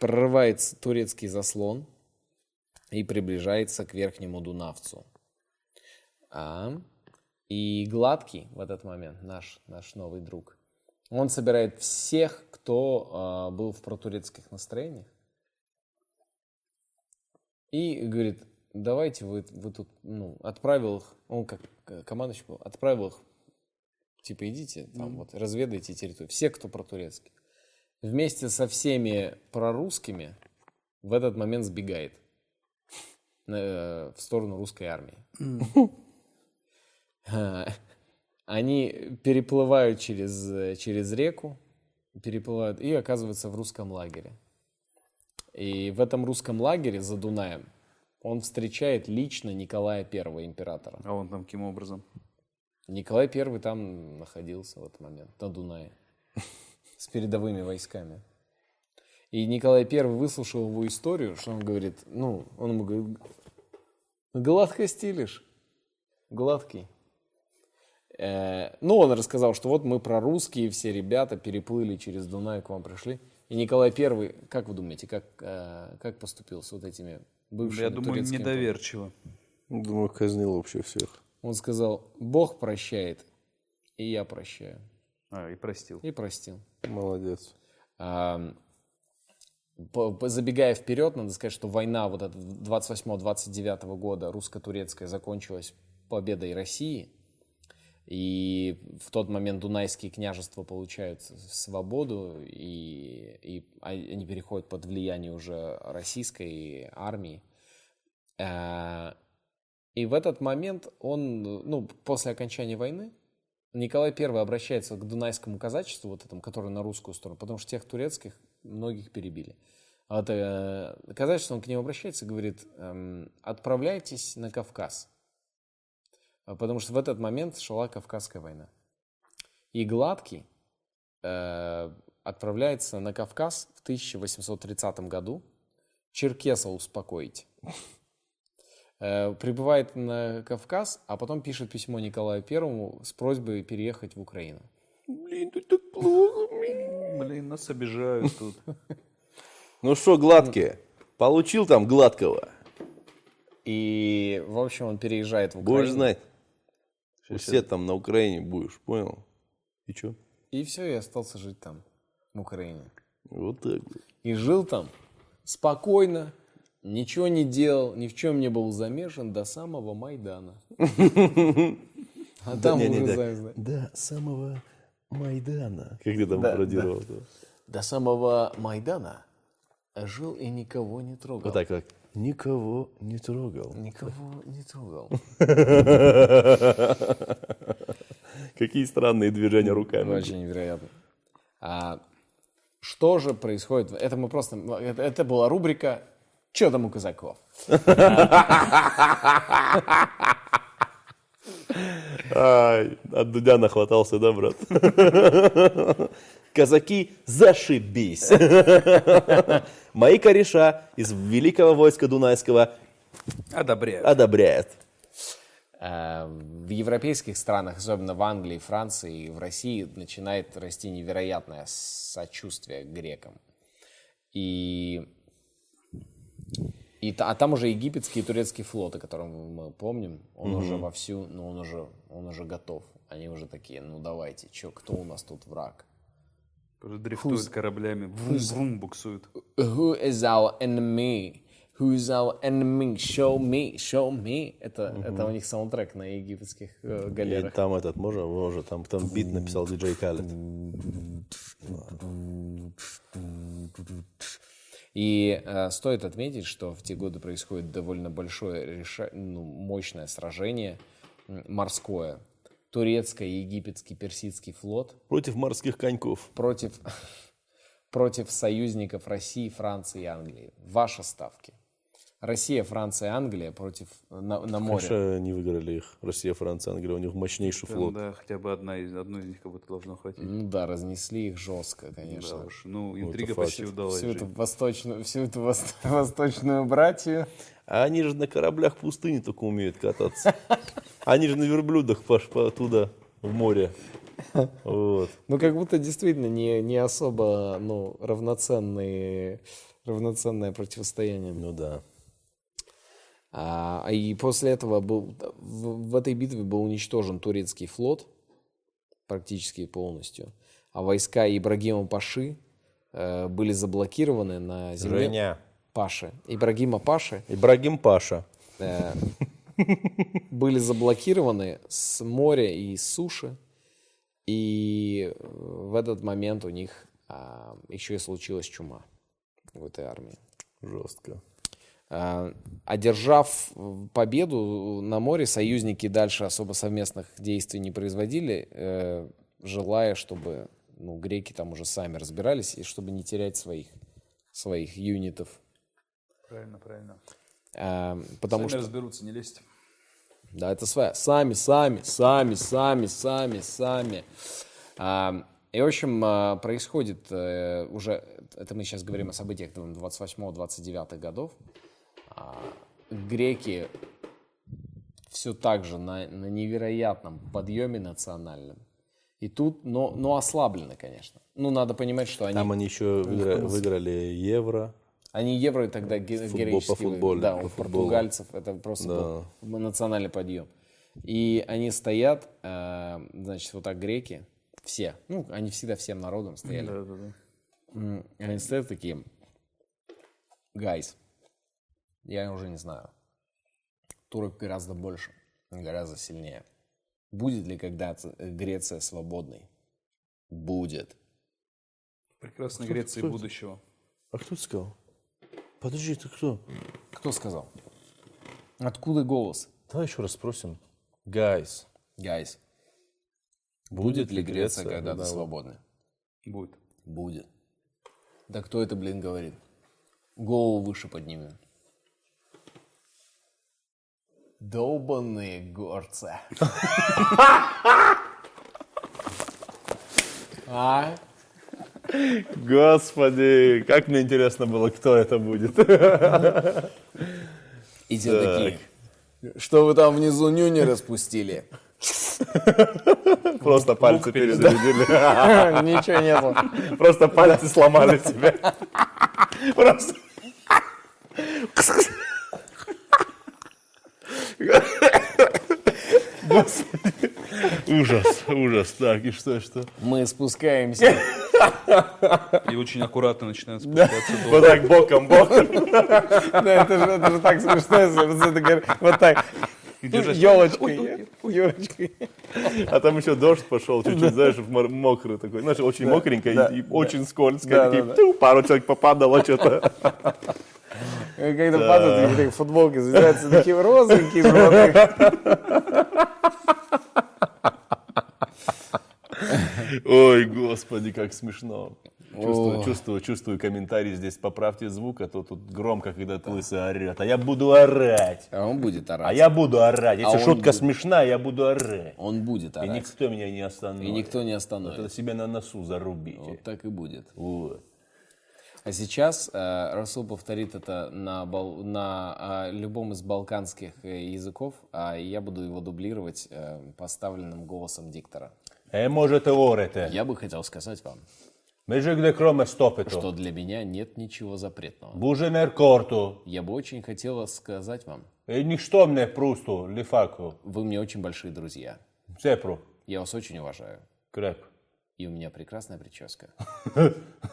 прорывает турецкий заслон и приближается к Верхнему Дунавцу. А, и Гладкий в этот момент, наш, наш новый друг, он собирает всех, кто а, был в протурецких настроениях, и говорит, давайте вы, вы тут, ну, отправил их, он как э, командующий был, отправил их, типа, идите там, вот, разведайте территорию. Все, кто протурецкий. Вместе со всеми прорусскими в этот момент сбегает э, в сторону русской армии. Они переплывают через, э, через реку, переплывают и оказываются в русском лагере. И в этом русском лагере за Дунаем он встречает лично Николая I, императора. А он там каким образом? Николай I там находился в этот момент, на Дунае, с передовыми войсками. И Николай I выслушал его историю, что он говорит, ну, он ему говорит, гладко стилишь, гладкий. Э, ну, он рассказал, что вот мы прорусские, все ребята переплыли через Дунай, к вам пришли. И Николай I, как вы думаете, как, э, как поступил с вот этими бывшими Я думаю, турецкими недоверчиво. Думаю, казнил вообще всех. Он сказал, Бог прощает, и я прощаю. А, и простил. И простил. Молодец. А, по- по- Забегая вперед, надо сказать, что война вот эта 28-29 года русско-турецкая закончилась победой России. И в тот момент Дунайские княжества получают свободу, и, и они переходят под влияние уже российской армии. Э, И в этот момент он, ну, после окончания войны, Николай I обращается к дунайскому казачеству, вот этому, которое на русскую сторону, потому что тех турецких многих перебили. А вот э, казачество, он к ним обращается и говорит, эм, отправляйтесь на Кавказ. А Потому что в этот момент шла Кавказская война. И Гладкий э, отправляется на Кавказ в 1830 году черкеса успокоить. Э, Прибывает на Кавказ, а потом пишет письмо Николаю Первому с просьбой переехать в Украину. Блин, тут так плохо. Блин, нас обижают тут. Ну что, гладкие? Получил там гладкого? И, в общем, он переезжает в Украину. Будешь знать. Все там на Украине будешь, понял? И что? И все, и остался жить там, в Украине. Вот так вот. И жил там спокойно, ничего не делал, ни в чем не был замешан до самого Майдана. А там уже. До самого Майдана. Как ты там пародировал? До самого Майдана жил и никого не трогал. Вот так как. Никого не трогал. Никого не трогал. Какие странные движения руками. Очень невероятно. А, что же происходит? Это мы просто... Это, это была рубрика «Чё там у казаков?». Ай, от Дудя нахватался, да, брат? Казаки, зашибись. Мои кореша из великого войска Дунайского Одобряю. одобряют. А, В европейских странах, особенно в Англии, Франции и в России, начинает расти невероятное сочувствие к грекам. И, и а там уже египетский и турецкий флот, о котором мы помним, он уже вовсю, ну он уже, он уже готов. Они уже такие, ну давайте, чё, кто у нас тут враг? Уже дрифтуют кораблями. Врум-врум буксуют. Who is our enemy? Who is our enemy? Show me, show me. Это, это у них саундтрек на египетских э, И галерах. там этот, можно, можно, там, там бит написал диджей Калет. И э, стоит отметить, что в те годы происходит довольно большое, реша- ну, мощное сражение морское. Турецко-египетский персидский флот Против морских коньков. против, против союзников России, Франции и Англии. Ваши ставки. Россия, Франция, Англия против на, на море. Конечно, не выиграли их. Россия, Франция, Англия. У них мощнейший флот. Да, хотя бы одна из, одной из них кого-то должно хватить. Ну да, разнесли их жестко, Да конечно. уж. Ну, это интрига факт. почти удалась. всю, эту восточную, всю эту вос- восточную братью. А они же на кораблях пустыни только умеют кататься. Они же на верблюдах по- туда, в море. Вот. Ну, как будто действительно не, не особо ну, равноценные, равноценное противостояние. Ну да. А, и после этого был, в, этой битве был уничтожен турецкий флот практически полностью. А войска Ибрагима Паши э, были заблокированы на земле Женя. Паши. Ибрагима Паши Ибрагим Паша. э, были заблокированы с моря и с суши. И в этот момент у них а, еще и случилась чума в этой армии. Жестко. А, Одержав э, победу на море, союзники дальше особо совместных действий не производили, э, желая, чтобы ну, греки там уже сами разбирались и чтобы не терять своих, своих юнитов. Правильно, правильно. А, Потому Сами что разберутся, не лезьте. Да, это своя. Сами, сами, сами, сами, сами, сами. А, и, в общем, происходит э, уже, это мы сейчас говорим о событиях 28-29 годов. Греки все так же на, на невероятном подъеме национальном. И тут, но, но ослаблены, конечно. Ну, надо понимать, что они, Там они еще выигра- выиграли евро. они евро тогда Футбол- героически по футболу, Да, по у футболу. португальцев это просто Да. был национальный подъем. И они стоят, э, значит, вот так греки, все, ну, они всегда всем народом стояли. Да, да, да. Они стоят такие, гайс, я уже не знаю, турок гораздо больше, гораздо сильнее. Будет ли когда-то Греция свободной? Будет. Прекрасной Греции будущего. А кто это сказал? Подожди, ты кто? Кто сказал? Откуда голос? Давай еще раз спросим. Guys. Guys, будет ли Греция когда-то да, свободной? Будет. Будет. Да кто это, блин, говорит? Голову выше поднимем. Долбанные горцы. А? Господи, как мне интересно было, кто это будет. И те такие. Что вы там внизу нюни распустили? Просто пальцы перезарядили. Ничего нету. Просто пальцы сломали тебе. Просто. Господи. Ужас, ужас. Так, и что, что? Мы спускаемся. И очень аккуратно начинают спускаться Вот так боком, боком. Да, это же, это же так смешно, вот это говорит, вот так, елочкой, елочкой. А там еще дождь пошел, чуть-чуть, знаешь, мокрый такой. Знаешь, очень мокренько и- очень скользко. Пару человек попадало что-то. Когда падают, такие футболки завязываются, такие розовенькие, золотые. Ой, господи, как смешно. Чувствую, чувствую, чувствую комментарий здесь. Поправьте звук, а то тут громко, когда лысый орет. А я буду орать. А он будет орать. А я буду орать. Если он шутка будет. смешная, я буду орать. Он будет И орать. никто меня не остановит. И никто не Это остановит. себе на носу зарубите. Вот так и будет. Вот. А сейчас э, Расул повторит это на, бал- на а, любом из балканских э, языков, а я буду его дублировать э, поставленным голосом диктора. Е, можете говорити. Я бы хотел сказать вам, Ми ж де кроме стопиту. что для меня нет ничего запретного. Буже неркорту. Я бы очень хотела сказать вам, І ніхто мене просто, ліфаку. вы мне очень большие друзья. Все про. Я вас очень уважаю. Креп. И у меня прекрасная прическа.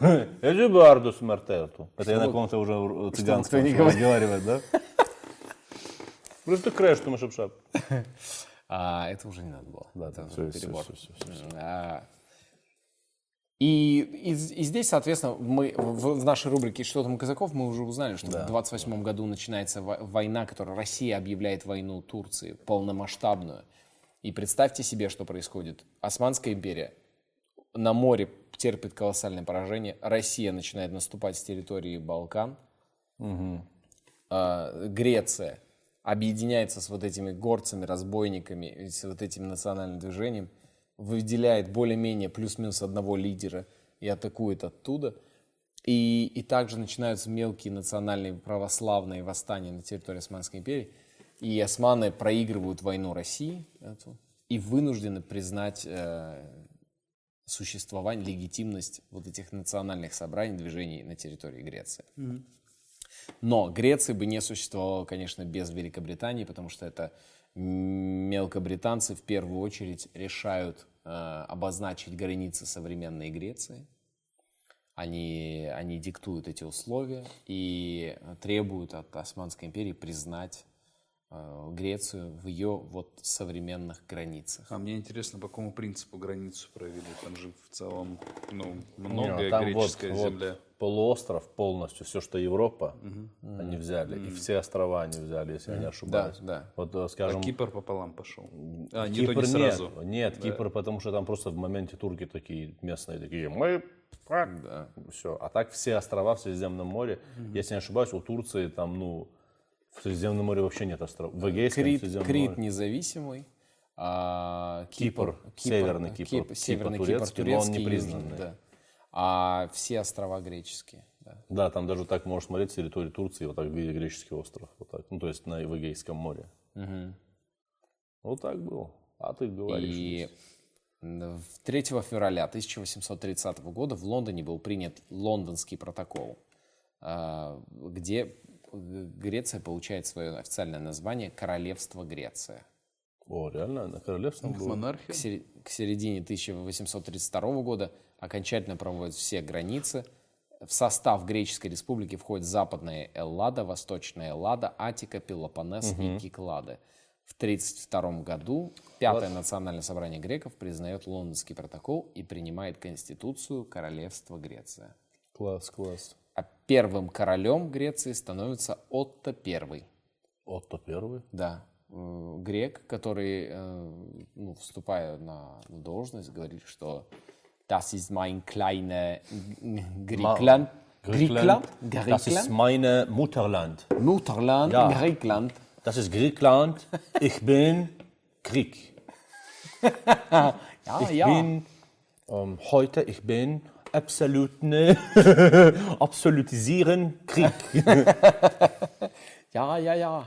Я же барду смертельту. Это я на каком-то уже цыганском разговаривает, да? Просто крэш, что мы шапшап. А это уже не надо было. Да, это да, всё, перебор. всё, всё, всё, А, И, и, и здесь, соответственно, мы в, в нашей рубрике «Что там у казаков» мы уже узнали, что в 28 году начинается во- война, которую Россия объявляет войну Турции, полномасштабную. И представьте себе, что происходит. Османская империя на море терпит колоссальное поражение. Россия начинает наступать с территории Балкан. А, Греция объединяется с вот этими горцами, разбойниками, с вот этим национальным движением, выделяет более-менее плюс-минус одного лидера и атакует оттуда. И, и также начинаются мелкие национальные православные восстания на территории Османской империи. И османы проигрывают войну России эту, и вынуждены признать э, существование, легитимность вот этих национальных собраний, движений на территории Греции. Но Греции бы не существовало, конечно, без Великобритании, потому что это мелкобританцы в первую очередь решают э, обозначить границы современной Греции. Они, они диктуют эти условия и требуют от Османской империи признать Грецию в ее вот современных границах. А мне интересно, по какому принципу границу провели? Там же в целом ну, Не, многое там вот- греческая вот земля. полуостров полностью, все, что Европа, они взяли. И все острова они взяли, если я не Да, ошибаюсь. да. Вот, э, А скажем, Кипр пополам пошел. А, не Кипр то не сразу. нет. Нет, Кипр, потому что там просто в моменте турки такие местные, такие, мы все. А так все острова в Средиземном море, если не ошибаюсь, у Турции там, ну, в Средиземном море вообще нет островов. В Эгейском Крит, Средиземном Крит море. независимый, а Кипр, Северный Кипр, Кипр Северный Кипр, турецкий, но он турецкий, не признанный. да. А все острова греческие. Да. Да, там даже так можешь смотреть с территории Турции, вот так в виде греческий остров. Вот так. Ну, то есть на в Эгейском море. Вот так было. А ты говоришь. И в 3 февраля 1830 года в Лондоне был принят Лондонский протокол, а, где Греция получает свое официальное название Королевство Греция. О, реально, на королевством было? К, Монархия? сер- к середине 1832 года окончательно проводят все границы. В состав Греческой республики входит Западная Эллада, Восточная Эллада, Атика, Пелопоннес и Киклады. В 1932 году Пятое национальное собрание греков признает Лондонский протокол и принимает Конституцию Королевства Греция. Класс, класс. А первым королем Греции становится Отто I. Отто первый. Да, э, грек, который, э, ну, вступая на должность, говорит, что das ist mein kleiner Griechenland. Griechenland? Das ist meine Mutterland. Mutterland, Ja. Griechenland. Das ist Griechenland. Ich bin Krieg. Ja, Ich ja. bin ähm, heute, ich bin absolut, ne, absolutisieren Krieg. Ja, ja, ja.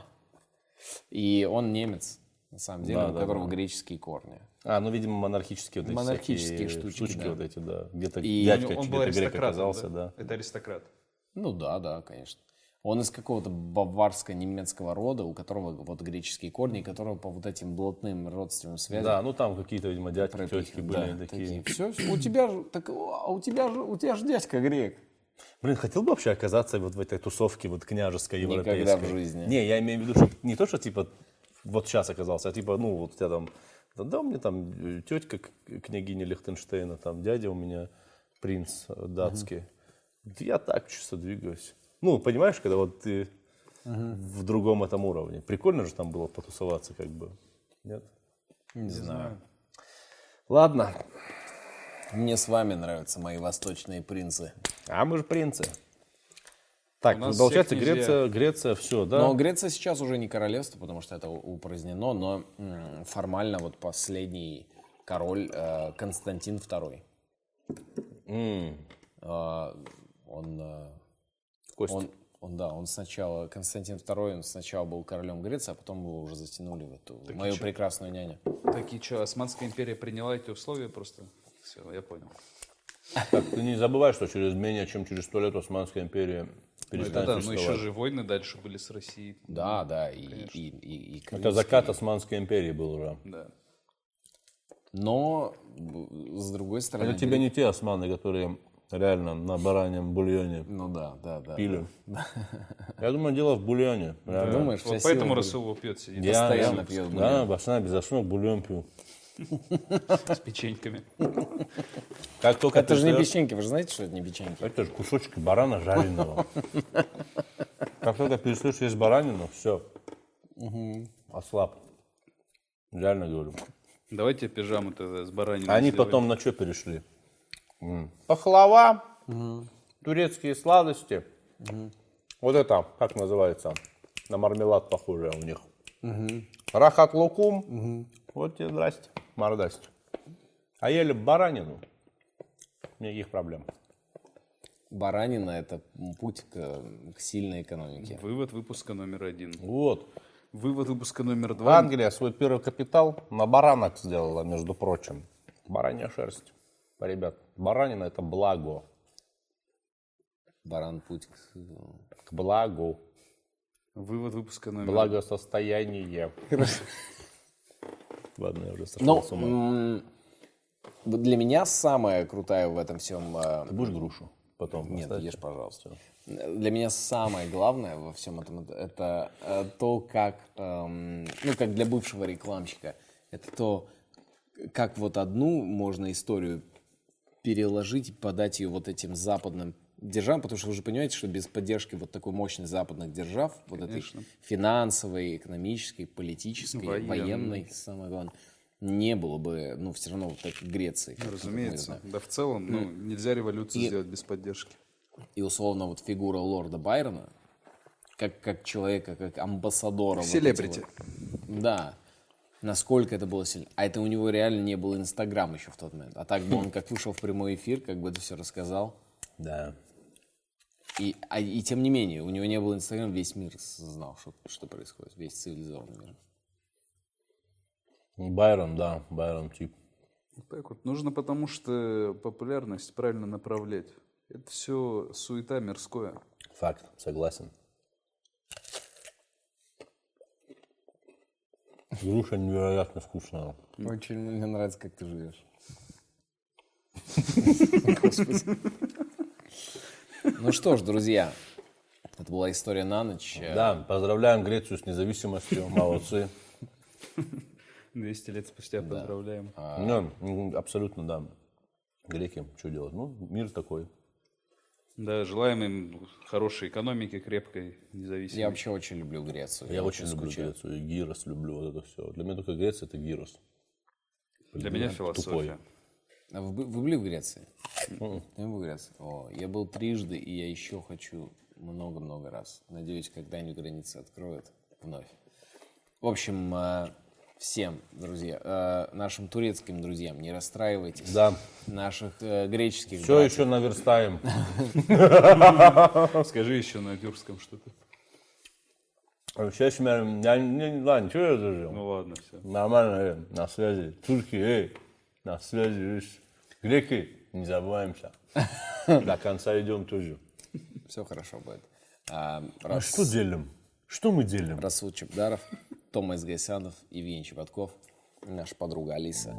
И он немец, на самом деле, Да, у да, которого да. греческие корни. А, ну, видимо, монархические вот эти Монархические штучки, штучки да. вот эти, да. Где-то И дядька, он был где-то грек оказался, да. Это аристократ. Ну да, да, конечно. Он из какого-то баварско-немецкого рода, у которого вот греческие корни, которого по вот этим блатным родственным связям Да, ну там какие-то, видимо, дядьки, тетки были Да, такие. Все, у тебя же, так, а у тебя же, у тебя же дядька грек. Блин, хотел бы вообще оказаться вот в этой тусовке вот княжеской Никогда европейской. в жизни. Не, я имею в виду, что не то, что типа вот сейчас оказался, а типа, ну, вот у тебя там, да, да, у меня там э, тетка княгиня Лихтенштейна, там дядя у меня принц э, датский. Да Я так чисто двигаюсь. Ну, понимаешь, когда вот ты в другом этом уровне. Прикольно же там было потусоваться, как бы. Нет? Не знаю. Ладно. Мне с вами нравятся мои восточные принцы. А мы же принцы. Так, У нас получается. Греция, Греция, все, да? Но Греция сейчас уже не королевство, потому что это упразднено, но формально вот последний король э, Константин II. М, Э, он, э, Костя. он, он, да, он сначала, Константин II, он сначала был королем Греции, а потом его уже затянули в эту мою чё? прекрасную няню. Так и что, Османская империя приняла эти условия просто? Все, я понял. Так, ты не забывай, что через менее чем через сто лет Османская империя Ну, это перестанет да, но еще существовать. же войны дальше были с Россией. Да, да, и, и, и- и Это закат Османской империи был уже. Да. Но, с другой стороны... Это тебе не те османы, которые реально на бараньем бульоне Ну да, да, да. пили. Я думаю, дело в бульоне. реально. Думаешь, Вот поэтому Расул его пьет, сидит Я- постоянно я- пьет Да, бульон. пацаны, без основ бульон пью. с печеньками. Как только Это же не печеньки, вы же знаете, что это не печеньки? Это же кусочки барана жареного. Как только перестаешь есть баранину, все. Ослаб. Реально говорю. Давайте пижаму тогда с бараниной. Они потом на что перешли? Пахлава, турецкие сладости. Вот это, как называется? На мармелад похоже у них. Рахат лукум. Вот тебе здрасте, мордасти. А ели баранину. Никаких проблем. Баранина – это путь к, к сильной экономике. Вывод выпуска номер один. Вот. Вывод выпуска номер два. Англия свой первый капитал на баранах сделала, между прочим. Баранья шерсть. Ребят, баранина это благо. Баран – путь к... К благу. Вывод выпуска номер Благосостояние. Ладно, я уже сошел Но с ума. для меня самая крутая в этом всем... э, Ты будешь грушу потом? Нет, ешь, пожалуйста. Для меня самое главное во всем этом это- это э, то, как, эм, ну, как для бывшего рекламщика, это то, как вот одну можно историю переложить и подать ее вот этим западным державам, потому что вы же понимаете, что без поддержки вот такой мощной западных держав, вот этой финансовой, экономической, политической, Военной. военной, самое главное, не было бы, ну, все равно вот так Греции. как Разумеется. Да в целом, ну, нельзя революцию И- сделать без поддержки. И условно вот фигура лорда Байрона, как, как человека, как амбассадора. Селебрити. вот. Да. Насколько это было сильно. А это у него реально не был Инстаграм еще в тот момент. А так бы он как вышел в прямой эфир, как бы это все рассказал. Да. И, а, и тем не менее, у него не был Инстаграм, весь мир знал, что, что происходит, весь цивилизованный мир. Байрон, да, Байрон тип. Вот так вот. Нужно потому что популярность правильно направлять. Это все суета мирское. Факт, согласен. Груша невероятно вкусная. Очень мне нравится, как ты живешь. Ну что ж, друзья, это была история на ночь. Да, поздравляем Грецию с независимостью, молодцы. 200 лет спустя поздравляем. Не, м, абсолютно, да. Греки, что делать? Ну, мир такой. Да, желаем им хорошей экономики, крепкой, независимой. Я вообще очень люблю Грецию. Я очень люблю скучаю. Грецию, и Гирос люблю, вот это все. Для меня только Греция это Гирос. Для меня философия. А вы, вы были в Греции? Я был в Греции. О, я был трижды, и я еще хочу много-много раз. Надеюсь, когда-нибудь границы откроют вновь. В общем, э, всем, друзья, э, нашим турецким друзьям, не расстраивайтесь. Да, Наших э, греческих все братьев. еще наверстаем. Скажи еще на тюркском что-то. Сейчас я, не, ладно, что я зажил? Ну ладно, все. Нормально, э, на связи. Турки, эй, на связи, видишь. Греки, не забываемся. До конца идем тоже. Все хорошо будет. А, А Рас- что делим? Что мы делим? Расул Чебдаров, Тома Изгайсянов, Евгений Чеботков, наша подруга Алиса.